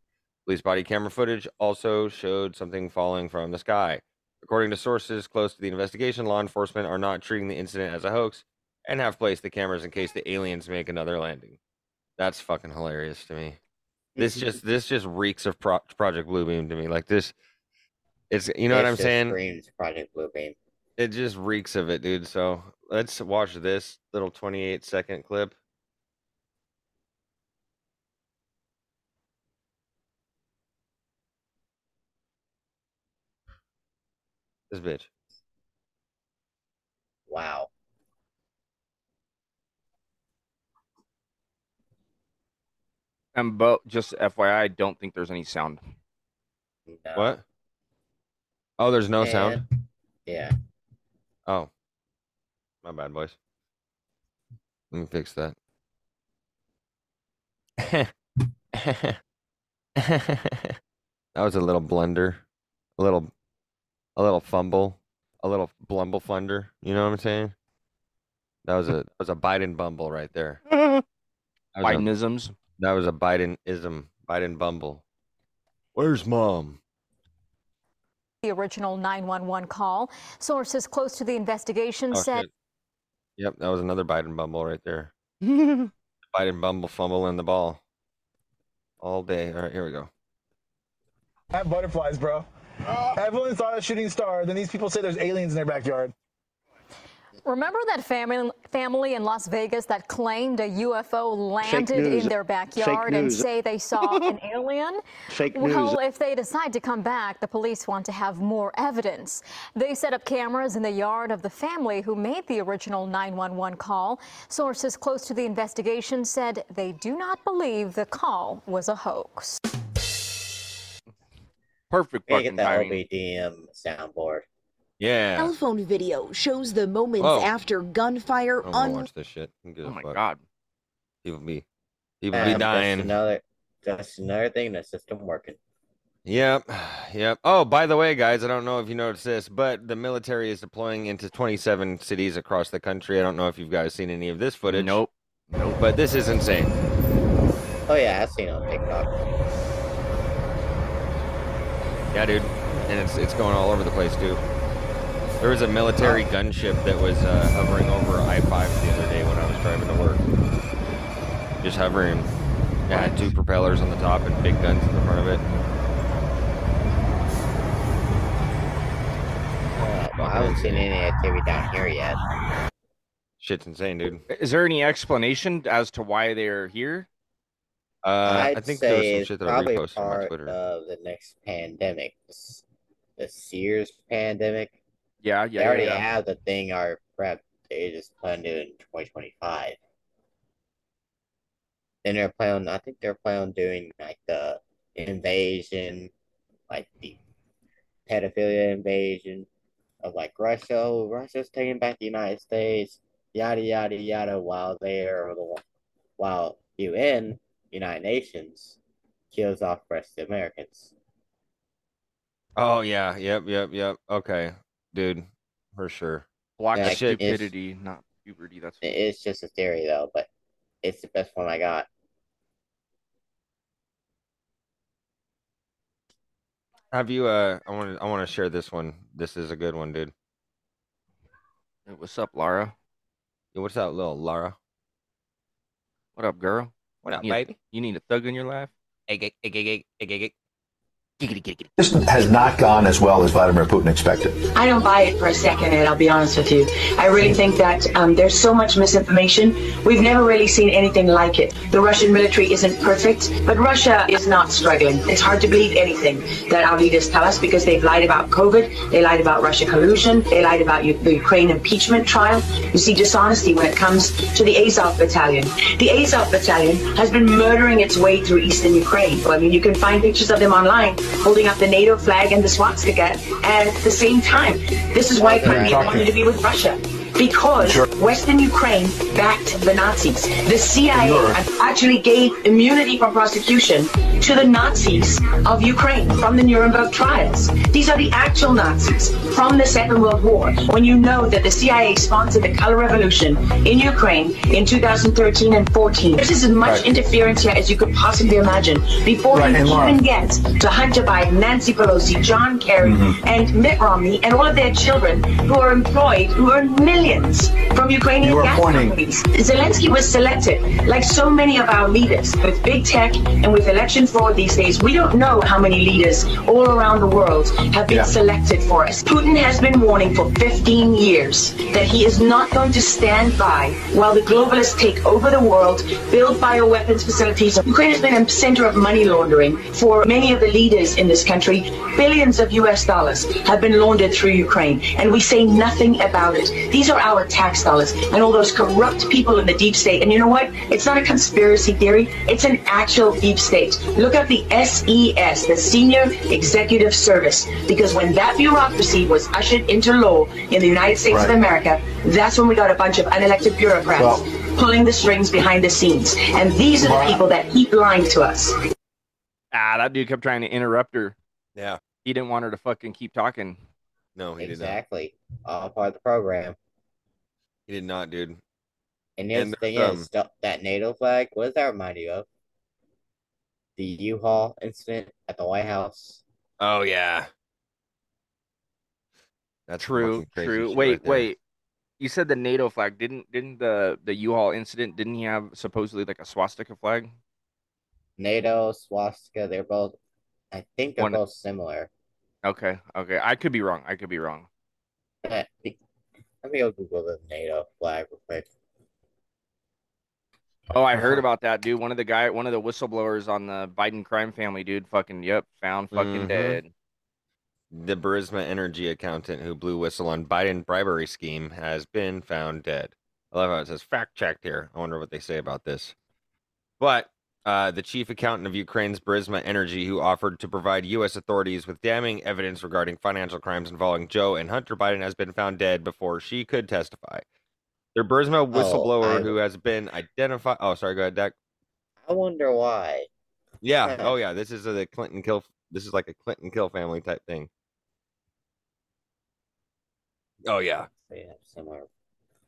Police body camera footage also showed something falling from the sky. According to sources close to the investigation, law enforcement are not treating the incident as a hoax and have placed the cameras in case the aliens make another landing. That's fucking hilarious to me. This (laughs) just this just reeks of Pro- Project Bluebeam to me. Like this, it's you know what I'm saying. Screams Project Bluebeam. It just reeks of it, dude. So let's watch this little 28 second clip. This bitch. Wow. And but just FYI, I don't think there's any sound. No. What? Oh, there's no sound. Yeah. Oh, my bad, boys. Let me fix that. (laughs) that was a little blunder, a little, a little fumble, a little blumble funder. You know what I'm saying? That was a that was a Biden bumble right there. (laughs) That was a, Bidenisms. that was a Biden ism, Biden bumble. Where's mom? The original 911 call. Sources close to the investigation Oh, said shit. Yep, that was another Biden bumble right there. (laughs) Biden bumble fumble in the ball all day. All right, here we go. I have butterflies, bro. Everyone thought a shooting star. Then these people say there's aliens in their backyard. Remember that family family in Las Vegas that claimed a UFO landed in their backyard and say they saw (laughs) an alien? Fake news. Well, if they decide to come back, the police want to have more evidence. They set up cameras in the yard of the family who made the original 911 call. Sources close to the investigation said they do not believe the call was a hoax. Perfect Gotta fucking get that timing. OBDM soundboard. Yeah. Telephone video shows the moments Whoa. after gunfire I'm gonna un- watch this shit. Oh my fuck? god. People be people Um, be Just dying. another, that's another thing. The system working. Yep. Yep. Oh, by the way, guys, I don't know if you noticed this, but the military is deploying into 27 cities across the country. I don't know if you guys seen any of this footage. Nope. Nope. But this is insane. Oh yeah, I've seen it on TikTok. Yeah, dude. And it's it's going all over the place too. There was a military gunship that was uh, hovering over I-5 the other day when I was driving to work. Just hovering. Yeah, had two propellers on the top and big guns in the front of it. Uh, well, I haven't seen any activity down here yet. Shit's insane, dude. Is there any explanation as to why they're here? Uh, I'd I think there was say some it's shit that I probably reposted on my part Twitter. of the next pandemic, this- the Sears pandemic. Yeah, they yeah, yeah. already yeah. have the thing are prepped. They just plan to do it in 2025. Then they're planning. I think they're planning on doing like the invasion, like the pedophilia invasion of like Russia. Oh, Russia's taking back the United States. Yada yada yada. While they're while UN United Nations kills off rest of the Americans. Oh yeah, yep, yep, yep. Okay, dude, for sure. Black Yeah, stupidity, not puberty. That's It's just a theory though, but it's the best one I got. Have you? Uh, I want to. I want to share this one. This is a good one, dude. Hey, What's up, Lara? Yo, what's up, little Lara? What up, girl? What up, Yeah. baby? You need a thug in your life? Egg, egg, egg, egg, egg, egg, egg, egg. This has not gone as well as Vladimir Putin expected. I don't buy it for a second, and I'll be honest with you. I really think that um, there's so much misinformation. We've never really seen anything like it. The Russian military isn't perfect, but Russia is not struggling. It's hard to believe anything that our leaders tell us because they've lied about COVID, they lied about Russia collusion, they lied about U- the Ukraine impeachment trial. You see dishonesty when it comes to the Azov battalion. The Azov battalion has been murdering its way through eastern Ukraine. I mean, you can find pictures of them online holding up the NATO flag and the swastika at the same time. This is why Crimea wanted to be with Russia. Because Western Ukraine backed the Nazis. The CIA actually gave immunity from prosecution to the Nazis of Ukraine from the Nuremberg trials. These are the actual Nazis from the Second World War. When you know that the CIA sponsored the color revolution in Ukraine in 2013 and 14, this is as much Right. interference here as you could possibly imagine. Before Right, you even get to Hunter Biden, Nancy Pelosi, John Kerry, Mm-hmm. and Mitt Romney, and all of their children who are employed, who earn millions from Ukrainian gas pointing- companies. Zelensky was selected, like so many of our leaders, with big tech and with election fraud these days. We don't know how many leaders all around the world have been Yeah. selected for us. Putin has been warning for 15 years that he is not going to stand by while the globalists take over the world, build bioweapons facilities. Ukraine has been a center of money laundering for many of the leaders in this country. Billions of US dollars have been laundered through Ukraine, and we say nothing about it. These are our tax dollars and all those corrupt people in the deep state. And you know what? It's not a conspiracy theory, it's an actual deep state. Look at the SES, the Senior Executive Service, because when that bureaucracy was ushered into law in the United States of America, that's when we got a bunch of unelected bureaucrats Well- pulling the strings behind the scenes. And these are the people that keep lying to us. Ah, that dude kept trying to interrupt her. Yeah. He didn't want her to fucking keep talking. No, he did not. Exactly. All part of the program. He did not, dude. And the other And, thing um, is, that NATO flag, what does that remind you of? The U-Haul incident at the White House. Oh yeah. That's True, true. Wait, right wait. You said the NATO flag didn't didn't the the U-Haul incident didn't he have supposedly like a swastika flag? NATO, swastika, they're both, I think they're One- both similar. Okay, okay. I could be wrong. I could be wrong. Eh, be- Let me go Google the NATO flag real quick. Oh, I heard about that, dude. One of the guy, one of the whistleblowers on the Biden crime family, dude. Fucking yep, found fucking Mhm. dead. The Burisma Energy accountant who blew whistle on Biden bribery scheme has been found dead. I love how it says fact checked here. I wonder what they say about this. But uh, the chief accountant of Ukraine's Burisma Energy, who offered to provide U.S. authorities with damning evidence regarding financial crimes involving Joe and Hunter Biden, has been found dead before she could testify. Their Burisma whistleblower, I- who has been identified. Oh, sorry, go ahead, Dak. I wonder why. Yeah. Yeah. Oh, yeah. This is a Clinton kill. This is like a Clinton kill family type thing. Oh yeah. Similar.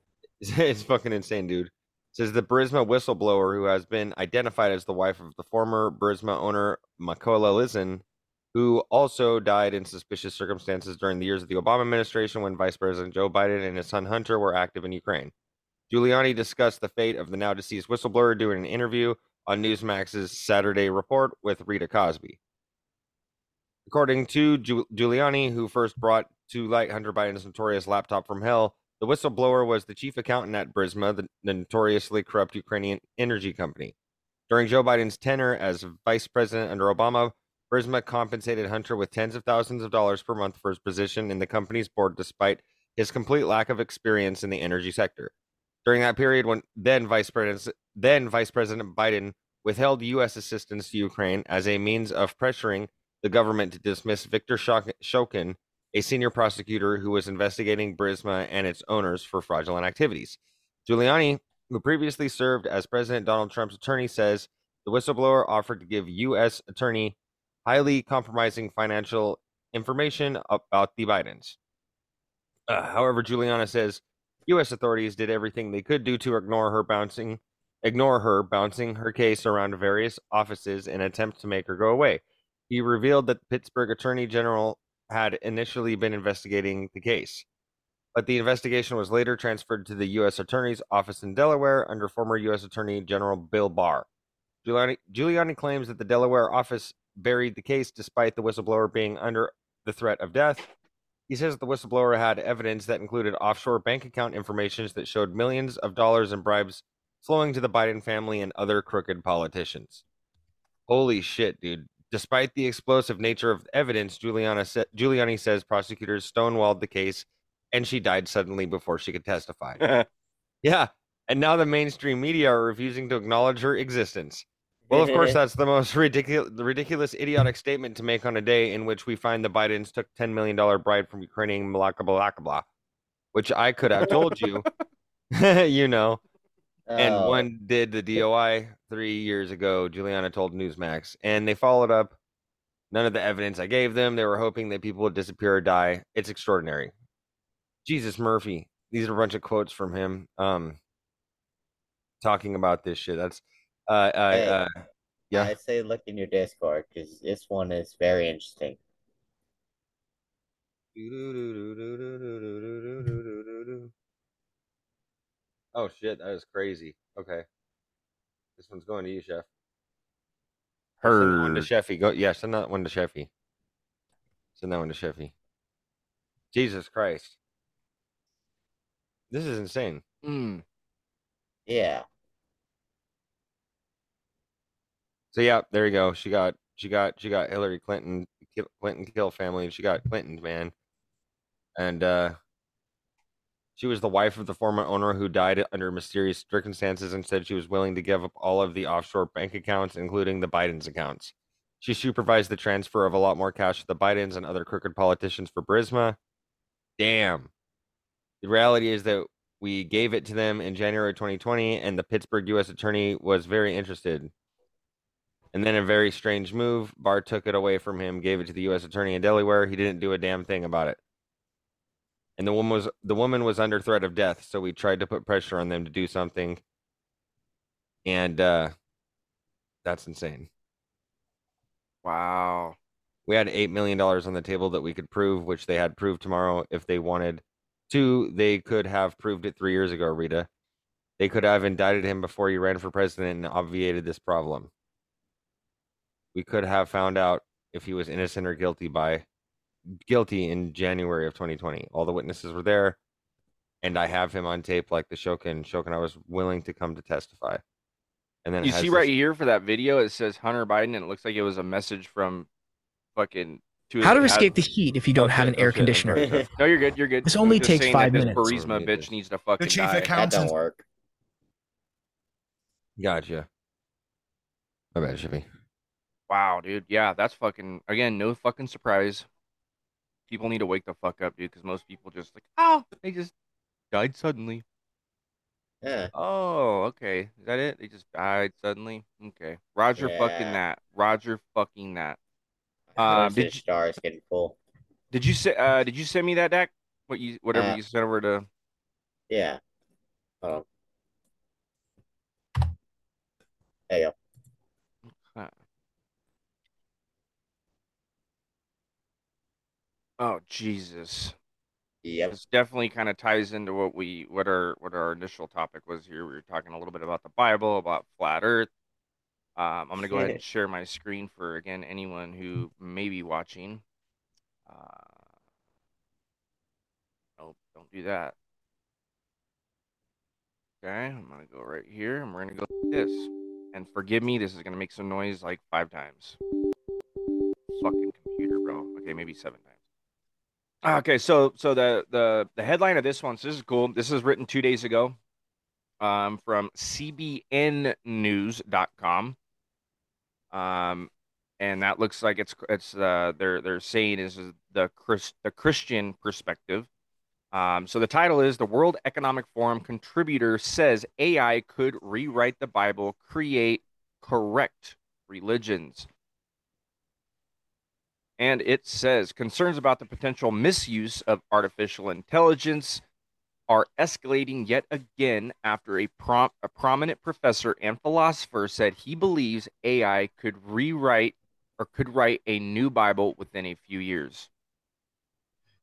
(laughs) it's fucking insane, dude. Says the Burisma whistleblower who has been identified as the wife of the former Burisma owner Mykola Lisin, who also died in suspicious circumstances during the years of the Obama administration when Vice President Joe Biden and his son Hunter were active in Ukraine. Giuliani discussed the fate of the now deceased whistleblower during an interview on Newsmax's Saturday Report with Rita Cosby. According to Giuliani, who first brought to light Hunter Biden's notorious laptop from hell, the whistleblower was the chief accountant at Burisma, the notoriously corrupt Ukrainian energy company. During Joe Biden's tenure as vice president under Obama, Burisma compensated Hunter with tens of thousands of dollars per month for his position in the company's board despite his complete lack of experience in the energy sector. During that period, when then Vice President then Vice President Biden withheld U.S. assistance to Ukraine as a means of pressuring the government to dismiss Viktor Shok- Shokin, a senior prosecutor who was investigating Burisma and its owners for fraudulent activities. Giuliani, who previously served as President Donald Trump's attorney, says the whistleblower offered to give U.S. attorney highly compromising financial information about the Bidens. Uh, however, Giuliani says U.S. authorities did everything they could do to ignore her bouncing, ignore her bouncing her case around various offices in an attempt to make her go away. He revealed that Pittsburgh Attorney General had initially been investigating the case, but the investigation was later transferred to the U.S. Attorney's Office in Delaware under former U.S. Attorney General Bill Barr. Giuliani, Giuliani claims that the Delaware office buried the case despite the whistleblower being under the threat of death. He says the whistleblower had evidence that included offshore bank account information that showed millions of dollars in bribes flowing to the Biden family and other crooked politicians. Holy shit, dude. Despite the explosive nature of evidence, Giuliani, sa- Giuliani says prosecutors stonewalled the case and she died suddenly before she could testify. (laughs) yeah. And now the mainstream media are refusing to acknowledge her existence. Well, of course, that's the most ridiculous, ridiculous, idiotic statement to make on a day in which we find the Bidens took $10 million bribe from Ukrainian Malaka blah, which I could have told you, (laughs) you know. And Oh. one did the DOI three years ago. Giuliani told Newsmax, and they followed up. None of the evidence I gave them. They were hoping that people would disappear or die. It's extraordinary. Jesus Murphy. These are a bunch of quotes from him. Um, talking about this shit. That's uh, uh, Hey, uh yeah. I'd say look in your Discord because this one is very interesting. Oh shit, that is crazy. Okay, this one's going to you, Chef. Send that one to. Sheffy. Go, yeah, send that one to Sheffy. Send that one to Sheffy. Jesus Christ, this is insane. Mm. Yeah. So yeah, there you go. She got, she got, she got Hillary Clinton, Clinton kill family, and she got Clinton's man, and uh, she was the wife of the former owner who died under mysterious circumstances and said she was willing to give up all of the offshore bank accounts, including the Biden's accounts. She supervised the transfer of a lot more cash to the Bidens and other crooked politicians for Burisma. Damn. The reality is that we gave it to them in January 2020, and the Pittsburgh U.S. attorney was very interested. And then a very strange move, Barr took it away from him, gave it to the U.S. attorney in Delaware. He didn't do a damn thing about it. And the woman was the woman was under threat of death, so we tried to put pressure on them to do something. And uh that's insane. Wow. We had eight million dollars on the table that we could prove, which they had proved tomorrow if they wanted to. They could have proved it three years ago, Rita. They could have indicted him before he ran for president and obviated this problem. We could have found out if he was innocent or guilty by guilty in January of 2020. All the witnesses were there, and I have him on tape like the Shokin. Shokin, I was willing to come to testify. And then You see this- right here for that video, it says Hunter Biden, and it looks like it was a message from fucking. To How to his- escape the heat if you don't have an air conditioner. sorry, (laughs) sorry. No, you're good. You're good. This only takes five that this minutes. Burisma bitch needs to fucking chief die. account- That don't work. Gotcha. My bad, be. Wow, dude. Yeah, that's fucking. Again, no fucking surprise. People need to wake the fuck up, dude, because most people just like, oh, they just died suddenly. Yeah. Oh, okay. Is that it? They just died suddenly. Okay. Roger fucking that. Roger fucking that. Uh, Um, did did you- stars getting full? Did you say? Uh, did you send me that deck? What you, whatever Uh, you sent over to. Yeah. Oh. There you go. Oh Jesus. Yep. This definitely kind of ties into what we what our what our initial topic was here. We were talking a little bit about the Bible, about flat Earth. Um, I'm gonna go ahead and share my screen for again anyone who may be watching. Uh, nope, don't do that. Okay, I'm gonna go right here, and we're gonna go like this. And forgive me, this is gonna make some noise like five times. Fucking computer, bro. Okay, maybe seven times. Okay, so so the the the headline of this one, so this is cool. This is written two days ago, um, from CBNNews.com. Um, and that looks like it's it's uh they're they're saying is the Chris the Christian perspective. Um, so the title is the World Economic Forum contributor says AI could rewrite the Bible, create correct religions. And it says concerns about the potential misuse of artificial intelligence are escalating yet again after a, prom- a prominent professor and philosopher said he believes AI could rewrite or could write a new Bible within a few years.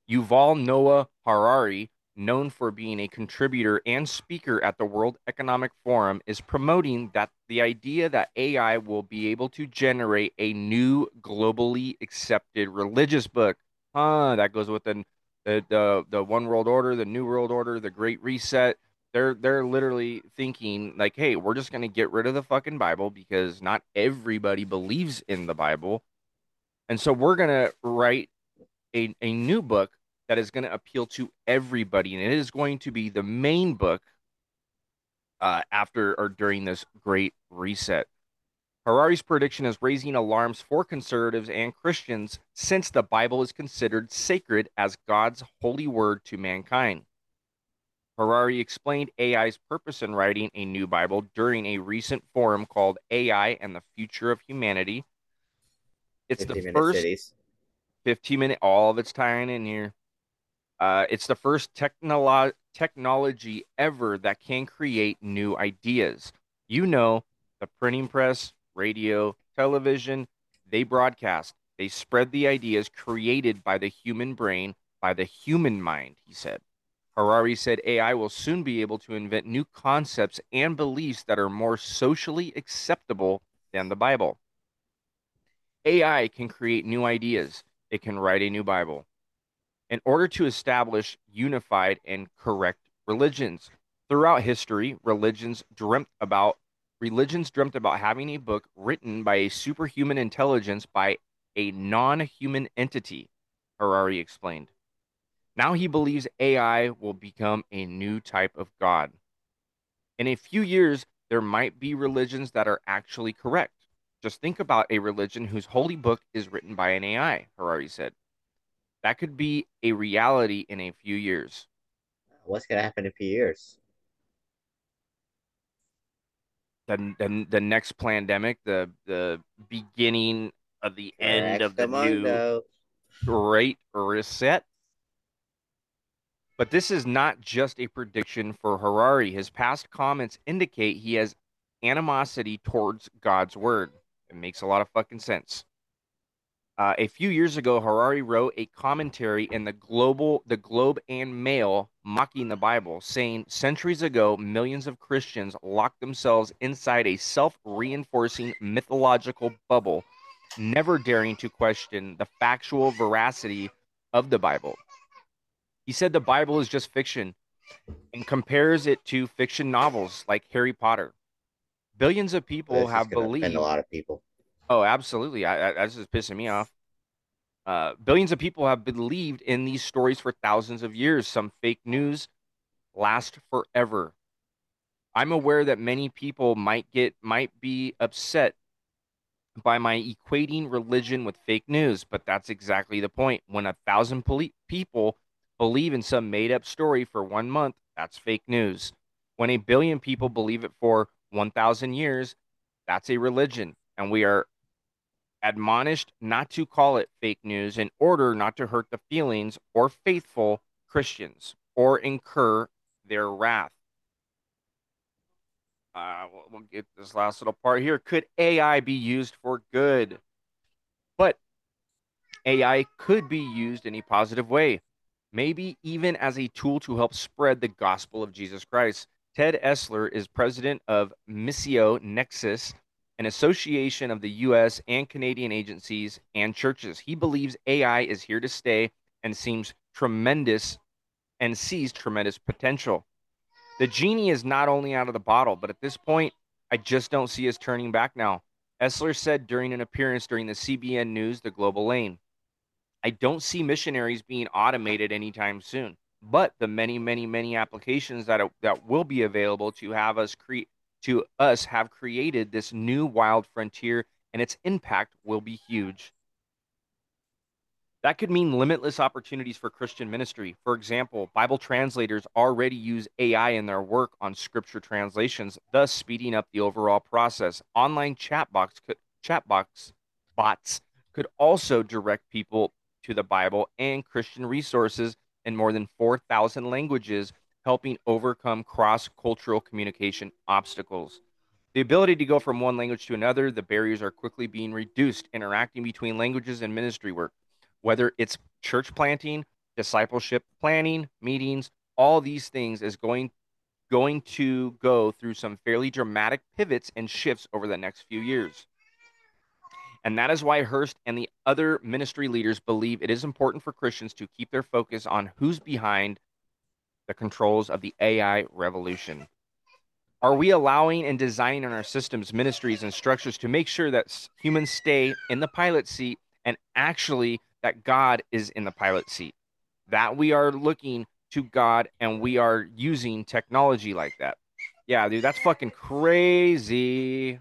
Yuval Noah Harari, known for being a contributor and speaker at the World Economic Forum, is promoting that the idea that AI will be able to generate a new globally accepted religious book. Huh, that goes with the the the, the one world order, the new world order, the great reset. They're they're literally thinking like, hey, we're just gonna get rid of the fucking Bible because not everybody believes in the Bible. And so we're gonna write a, a new book that is going to appeal to everybody, and it is going to be the main book uh, after or during this great reset. Harari's prediction is raising alarms for conservatives and Christians since the Bible is considered sacred as God's holy word to mankind. Harari explained AI's purpose in writing a new Bible during a recent forum called AI and the Future of Humanity. It's the first cities. 15 minute, all of it's tying in here. Uh, it's the first technolo- technology ever that can create new ideas. You know, the printing press, radio, television, they broadcast, they spread the ideas created by the human brain, by the human mind, he said. Harari said AI will soon be able to invent new concepts and beliefs that are more socially acceptable than the Bible. AI can create new ideas, it can write a new Bible in order to establish unified and correct religions. Throughout history, religions dreamt about religions dreamt about having a book written by a superhuman intelligence by a non-human entity, Harari explained. Now he believes AI will become a new type of God. In a few years, there might be religions that are actually correct. Just think about a religion whose holy book is written by an AI, Harari said. That could be a reality in a few years. What's going to happen in a few years? The, the, the next pandemic, the the beginning of the end of the new great reset. But this is not just a prediction for Harari. His past comments indicate he has animosity towards God's word. It makes a lot of fucking sense. Uh, a few years ago, Harari wrote a commentary in the global, the Globe and Mail, mocking the Bible, saying centuries ago, millions of Christians locked themselves inside a self-reinforcing mythological bubble, never daring to question the factual veracity of the Bible. He said the Bible is just fiction, and compares it to fiction novels like Harry Potter. Billions of people have believed. a lot of people Oh, absolutely. I, I, that's just pissing me off. Uh, billions of people have believed in these stories for thousands of years. Some fake news last forever. I'm aware that many people might get might be upset by my equating religion with fake news, but that's exactly the point. When a thousand poli- people believe in some made up story for one month, that's fake news. When a billion people believe it for 1,000 years, that's a religion. And we are admonished not to call it fake news in order not to hurt the feelings or faithful Christians or incur their wrath. Uh, we'll get this last little part here. Could AI be used for good? But AI could be used in a positive way, maybe even as a tool to help spread the gospel of Jesus Christ. Ted Esler is president of Missio Nexus, an association of the US and Canadian agencies and churches. He believes AI is here to stay and seems tremendous and sees tremendous potential. The genie is not only out of the bottle, but at this point, I just don't see us turning back now. Esler said during an appearance during the CBN News, The Global Lane, I don't see missionaries being automated anytime soon, but the many, many, many applications that, that will be available to have us create to us have created this new wild frontier, and its impact will be huge. That could mean limitless opportunities for Christian ministry. For example, Bible translators already use AI in their work on scripture translations, thus speeding up the overall process. Online chat box could, chat box bots could also direct people to the Bible and Christian resources in more than 4,000 languages, helping overcome cross cultural communication obstacles. The ability to go from one language to another, the barriers are quickly being reduced, interacting between languages and ministry work, whether it's church planting, discipleship planning, meetings, all these things is going going to go through some fairly dramatic pivots and shifts over the next few years. And that is why Hurst and the other ministry leaders believe it is important for Christians to keep their focus on who's behind the controls of the AI revolution. Are we allowing and designing in our systems, ministries, and structures to make sure that humans stay in the pilot seat and actually that God is in the pilot seat? That we are looking to God and we are using technology like that. Yeah, dude, that's fucking crazy.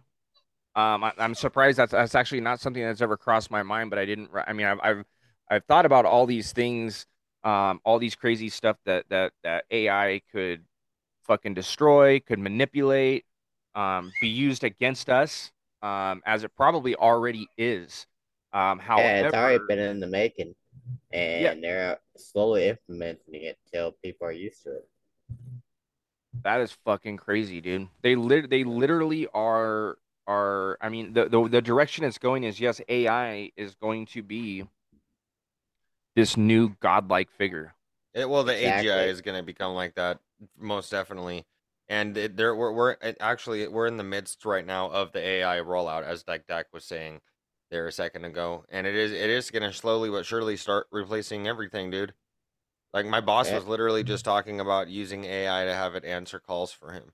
Um, I, am surprised that's that's actually not something that's ever crossed my mind, but I didn't. I mean, I've I've, I've thought about all these things, um, all these crazy stuff that that that AI could fucking destroy, could manipulate, um, be used against us, um, as it probably already is. Um, however, yeah, it's already been in the making and yeah. they're slowly implementing it till people are used to it. That is fucking crazy, dude. They lit they literally are are I mean the, the the direction it's going is yes, AI is going to be this new godlike figure. It, well, the exactly. AGI is going to become like that most definitely. And it, there we're, we're actually we're in the midst right now of the AI rollout, as like Dak was saying there a second ago, and it is it is going to slowly but surely start replacing everything, dude. Like my boss yeah. was literally mm-hmm. just talking about using AI to have it answer calls for him.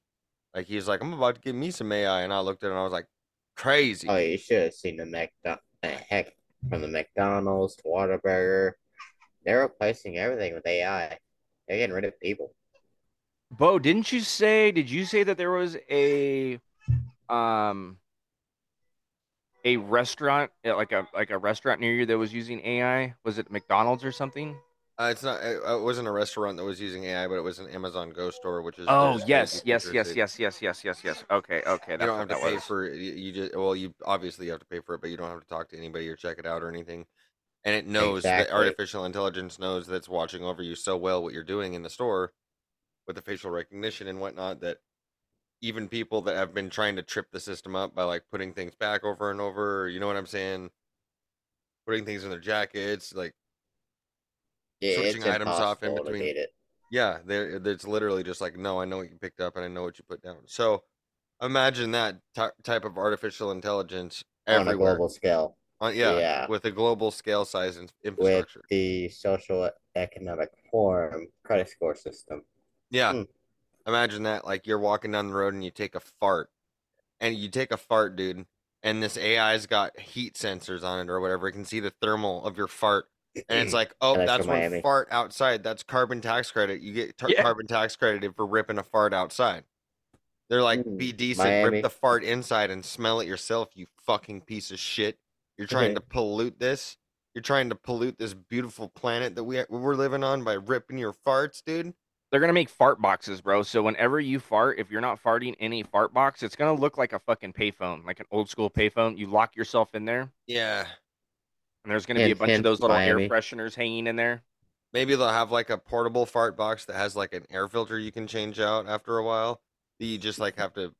Like he's like, I'm about to give me some AI, and I looked at it and I was like, crazy. Oh, you should have seen the McDonald's. Heck, from the McDonald's to Whataburger, they're replacing everything with AI. They're getting rid of people. Beau, didn't you say? Did you say that there was a um a restaurant, uh, like a like a restaurant near you that was using AI? Was it McDonald's or something? Uh, it's not. It, it wasn't a restaurant that was using AI, but it was an Amazon Go store, which is. Oh yes, yes, yes, yes, yes, yes, yes, yes. Okay, okay. You don't have to pay was. for you, you just. Well, you obviously have to pay for it, but you don't have to talk to anybody or check it out or anything. And it knows exactly. that artificial intelligence knows that's watching over you so well what you're doing in the store, with the facial recognition and whatnot that even people that have been trying to trip the system up by like putting things back over and over, you know what I'm saying? Putting things in their jackets, like yeah, switching items off in between. Yeah, there it's literally just like, no, I know what you picked up and I know what you put down. So imagine that t- type of artificial intelligence on a global scale. On, yeah, yeah, with a global scale size and infrastructure. With the social economic form credit score system. Yeah. Hmm. Imagine that, like you're walking down the road and you take a fart, and you take a fart, dude, and this AI's got heat sensors on it or whatever. It can see the thermal of your fart, and it's (clears throat) like, oh, that's one Miami. fart outside. That's carbon tax credit. You get tar- yeah. carbon tax credit for ripping a fart outside. They're like, mm, be decent, Miami. rip the fart inside and smell it yourself, you fucking piece of shit. You're trying to pollute this. You're trying to pollute this beautiful planet that we we're living on by ripping your farts, dude they're gonna make fart boxes, bro. So whenever you fart, if you're not farting in a fart box, it's gonna look like a fucking payphone, like an old school payphone. You lock yourself in there. Yeah. And there's gonna be a bunch of those little Miami. air fresheners hanging in there. Maybe they'll have like a portable fart box that has like an air filter you can change out after a while. That you just like have to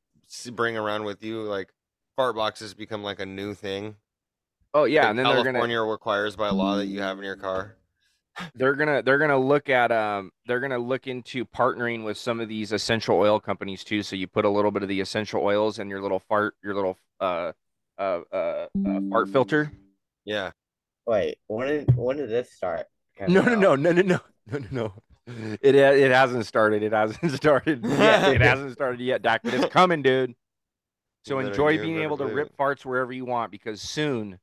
bring around with you. Like fart boxes become like a new thing. Oh yeah, and then California they're gonna requires by law that you have in your car they're gonna they're gonna look at um they're gonna look into partnering with some of these essential oil companies too. So you put a little bit of the essential oils in your little fart your little uh uh uh, uh fart filter. Yeah. Wait, when did when did this start? No, no, no, no, no, no, no, no, no. It it hasn't started. It hasn't (laughs) started yet. it (laughs) hasn't started yet, Doc. But it's coming, dude. So enjoy being able to rip farts wherever you want because soon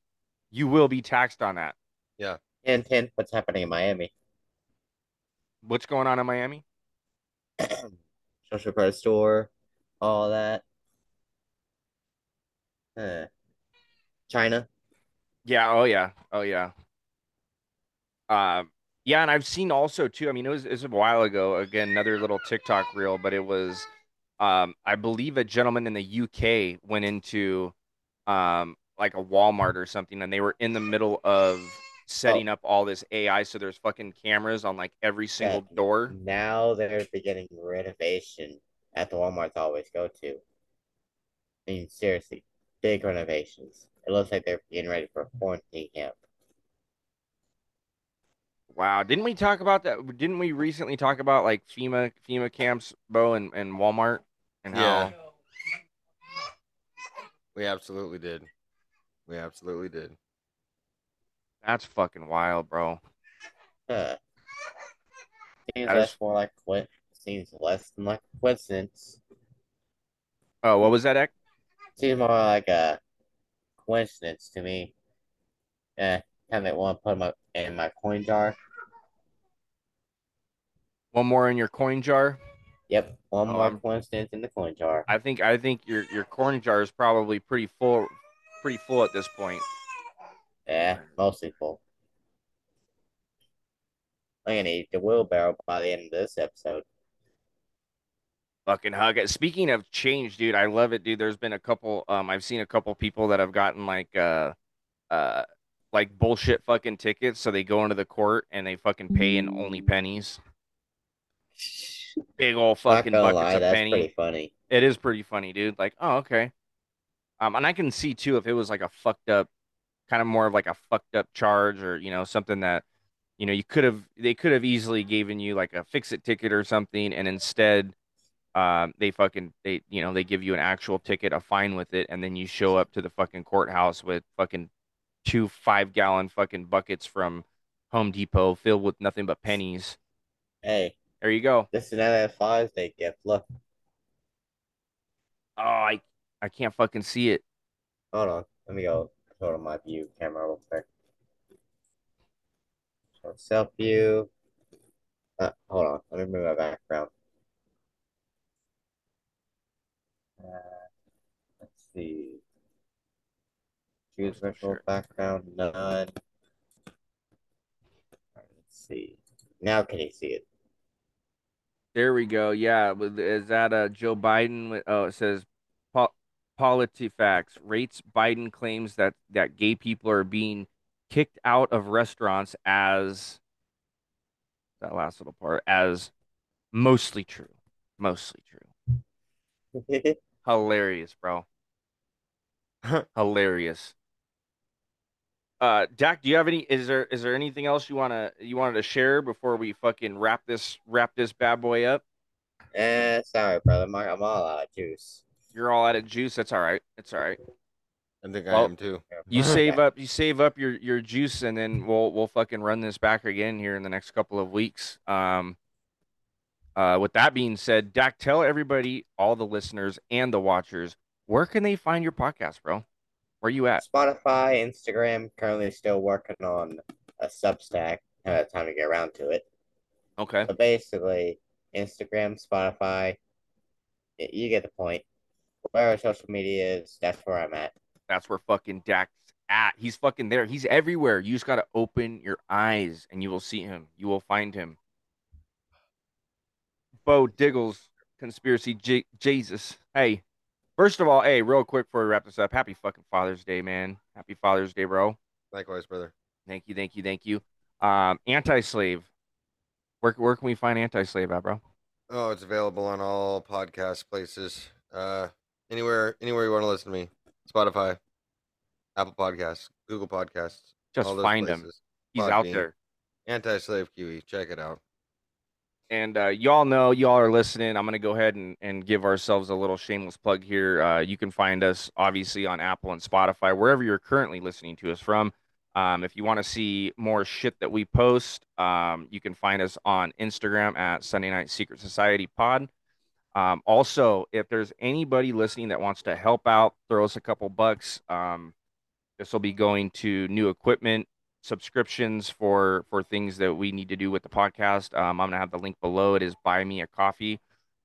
you will be taxed on that. Yeah. Hint, hint, what's happening in Miami? What's going on in Miami? (clears throat) Social credit store, all that. Uh, China. Yeah. Oh yeah. Oh yeah. Um. Yeah, and I've seen also too. I mean, it was, it was a while ago. Again, another little TikTok reel, but it was, um, I believe, a gentleman in the UK went into, um, like a Walmart or something, and they were in the middle of oh. setting up all this AI. So there's fucking cameras on like every single Yeah. door. Now they're beginning renovation at the Walmarts I always go to. I mean, seriously, big renovations. It looks like they're getting ready for a quarantine camp. Wow, didn't we talk about that? Didn't we recently talk about like FEMA FEMA camps, Beau, and, and Walmart, and Yeah. how We absolutely did. We absolutely did. that's fucking wild, bro. Huh. (laughs) Seems That less is- more like what seems less than like a coincidence. Oh, what was that, Ek? Seems more like a coincidence to me. Yeah, kind of want to put my in my coin jar. One more in your coin jar. Yep, one more I'm- coincidence in the coin jar. I think I think your your coin jar is probably pretty full, pretty full at this point. Yeah, mostly full. I'm gonna eat the wheelbarrow by the end of this episode. Fucking hug it. Speaking of change, dude, I love it, dude. There's been a couple. Um, I've seen a couple people that have gotten like uh, uh, like bullshit fucking tickets. So they go into the court and they fucking pay in only pennies. (laughs) Big old fucking buckets lie, of penny. pretty funny. It is pretty funny, dude. Like, oh, okay. Um, and I can see too if it was like a fucked up, kind of more of like a fucked up charge or you know something that, you know, you could have they could have easily given you like a fix it ticket or something, and instead, um, they fucking they you know they give you an actual ticket, a fine with it, and then you show up to the fucking courthouse with fucking two five gallon fucking buckets from Home Depot filled with nothing but pennies. Hey, There you go. this is another Father's they get. Look, Oh, I I can't fucking see it. hold on. Let me go go to my view camera real quick. So self view. Uh, hold on. Let me move my background. Uh, let's see. Choose virtual Sure. background. None. Alright, let's see. Now can you see it? There we go. Yeah, is that uh Joe Biden? Oh, it says po- PolitiFacts rates Biden claims that that gay people are being kicked out of restaurants as that last little part as mostly true. Mostly true. (laughs) Hilarious, bro. (laughs) Hilarious. Uh, Dak, do you have any? Is there is there anything else you wanna you wanted to share before we fucking wrap this wrap this bad boy up? Eh, sorry, brother. My, I'm all out of juice. You're all out of juice. That's all right. It's all right. I think I Well, am too. You (laughs) save up you save up your your juice and then we'll we'll fucking run this back again here in the next couple of weeks. Um uh with that being said, Dak, tell everybody, all the listeners and the watchers, where can they find your podcast, bro? Where you at? Spotify, Instagram. Currently still working on a Substack. Haven't had time to get around to it. Okay. So basically, Instagram, Spotify. You get the point. Wherever social media is, that's where I'm at. That's where fucking Dak's at. He's fucking there. He's everywhere. You just gotta open your eyes and you will see him. You will find him. Beau Diggles, conspiracy J- Jesus. Hey, first of all, hey, real quick before we wrap this up, happy fucking Father's Day, man. Happy Father's Day, bro. Likewise, brother. Thank you, thank you, thank you. Um, anti-slave. Where where can we find anti-slave at, bro? Oh, it's available on all podcast places. Uh, anywhere, anywhere you want to listen to me. Spotify, Apple Podcasts, Google Podcasts. Just find him. places. He's out there. Anti-slave QE. Check it out. And uh, y'all know, y'all are listening. I'm going to go ahead and, and give ourselves a little shameless plug here. Uh, you can find us obviously on Apple and Spotify, wherever you're currently listening to us from. Um, if you want to see more shit that we post, um, you can find us on Instagram at Sunday Night Secret Society Pod. Um, also, if there's anybody listening that wants to help out, throw us a couple bucks. Um, this will be going to new equipment, subscriptions for for things that we need to do with the podcast. Um, I'm gonna have the link below. It is buy me a coffee.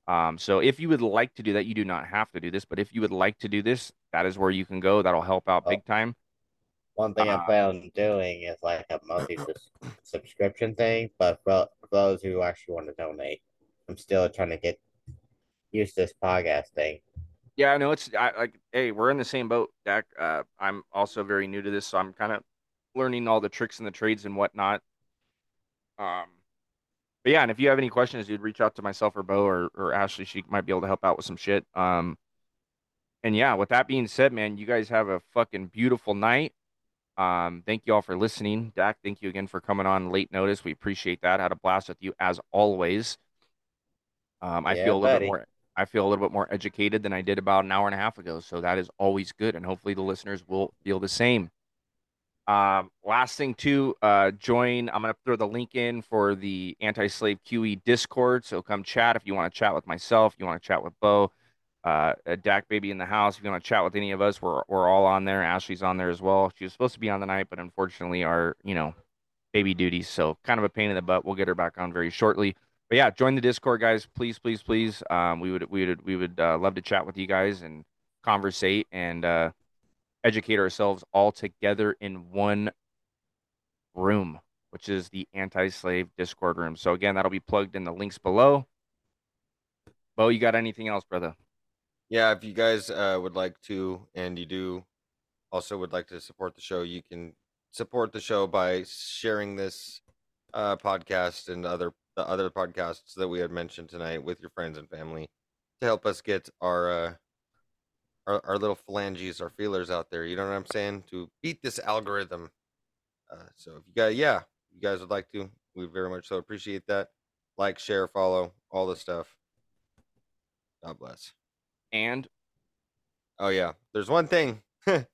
Um, so if you would like to do that, you do not have to do this, but if you would like to do this, that is where you can go. That'll help out big time. One thing Uh, I on doing is like a monthly (coughs) subscription thing, but for, for those who actually want to donate, I'm still trying to get used to this podcast thing. Yeah, I know it's I, like, hey, we're in the same boat, Dak. Uh, I'm also very new to this, so I'm kind of learning all the tricks and the trades and whatnot. Um, but yeah, and if you have any questions, dude, reach out to myself or Beau or, or Ashley. She might be able to help out with some shit. Um, and yeah, with that being said, man, you guys have a fucking beautiful night. Um, thank you all for listening. Dak, thank you again for coming on late notice. We appreciate that. Had a blast with you as always. Um, I Yeah, feel a little buddy. bit more I feel a little bit more educated than I did about an hour and a half ago. So that is always good. And hopefully the listeners will feel the same. Um, last thing to uh, join. I'm gonna throw the link in for the anti-slave QE Discord. So come chat if you want to chat with myself. You want to chat with Beau, uh, Dak baby in the house. If you want to chat with any of us, we're we're all on there. Ashley's on there as well. She was supposed to be on the night, but unfortunately, our you know baby duties. So kind of a pain in the butt. We'll get her back on very shortly. But yeah, join the Discord, guys. Please, please, please. Um, we would we would we would uh, love to chat with you guys and conversate and uh, educate ourselves all together in one room, which is the anti-slave Discord room. So again, that'll be plugged in the links below. Beau, you got anything else, brother? Yeah, if you guys uh, would like to, and you do, also would like to support the show, you can support the show by sharing this uh, podcast and other the other podcasts that we had mentioned tonight with your friends and family to help us get our uh, our, our little phalanges, our feelers out there. You know what I'm saying? To beat this algorithm. Uh, so if you guys, yeah, you guys would like to, we very much so appreciate that. Like, share, follow, all the stuff. God bless. And Oh yeah, there's one thing (laughs) that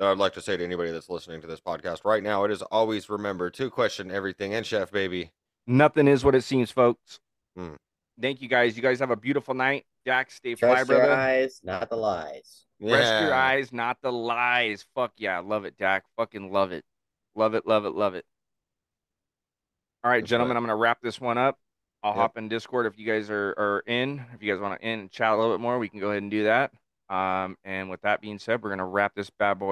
I'd like to say to anybody that's listening to this podcast right now. It is always remember to question everything and chef baby. Nothing is what it seems, folks. Hmm. Thank you guys. You guys have a beautiful night. Jack, stay fly, Trust your brother. eyes, not the lies. Rest your eyes, not the lies. Fuck yeah, love it, Jack. Fucking love it. Love it, love it, love it. All right, That's gentlemen, right. I'm gonna wrap this one up. I'll Yep. hop in Discord if you guys are, are in. If you guys want to in and chat a little bit more, we can go ahead and do that. Um, and with that being said, we're gonna wrap this bad boy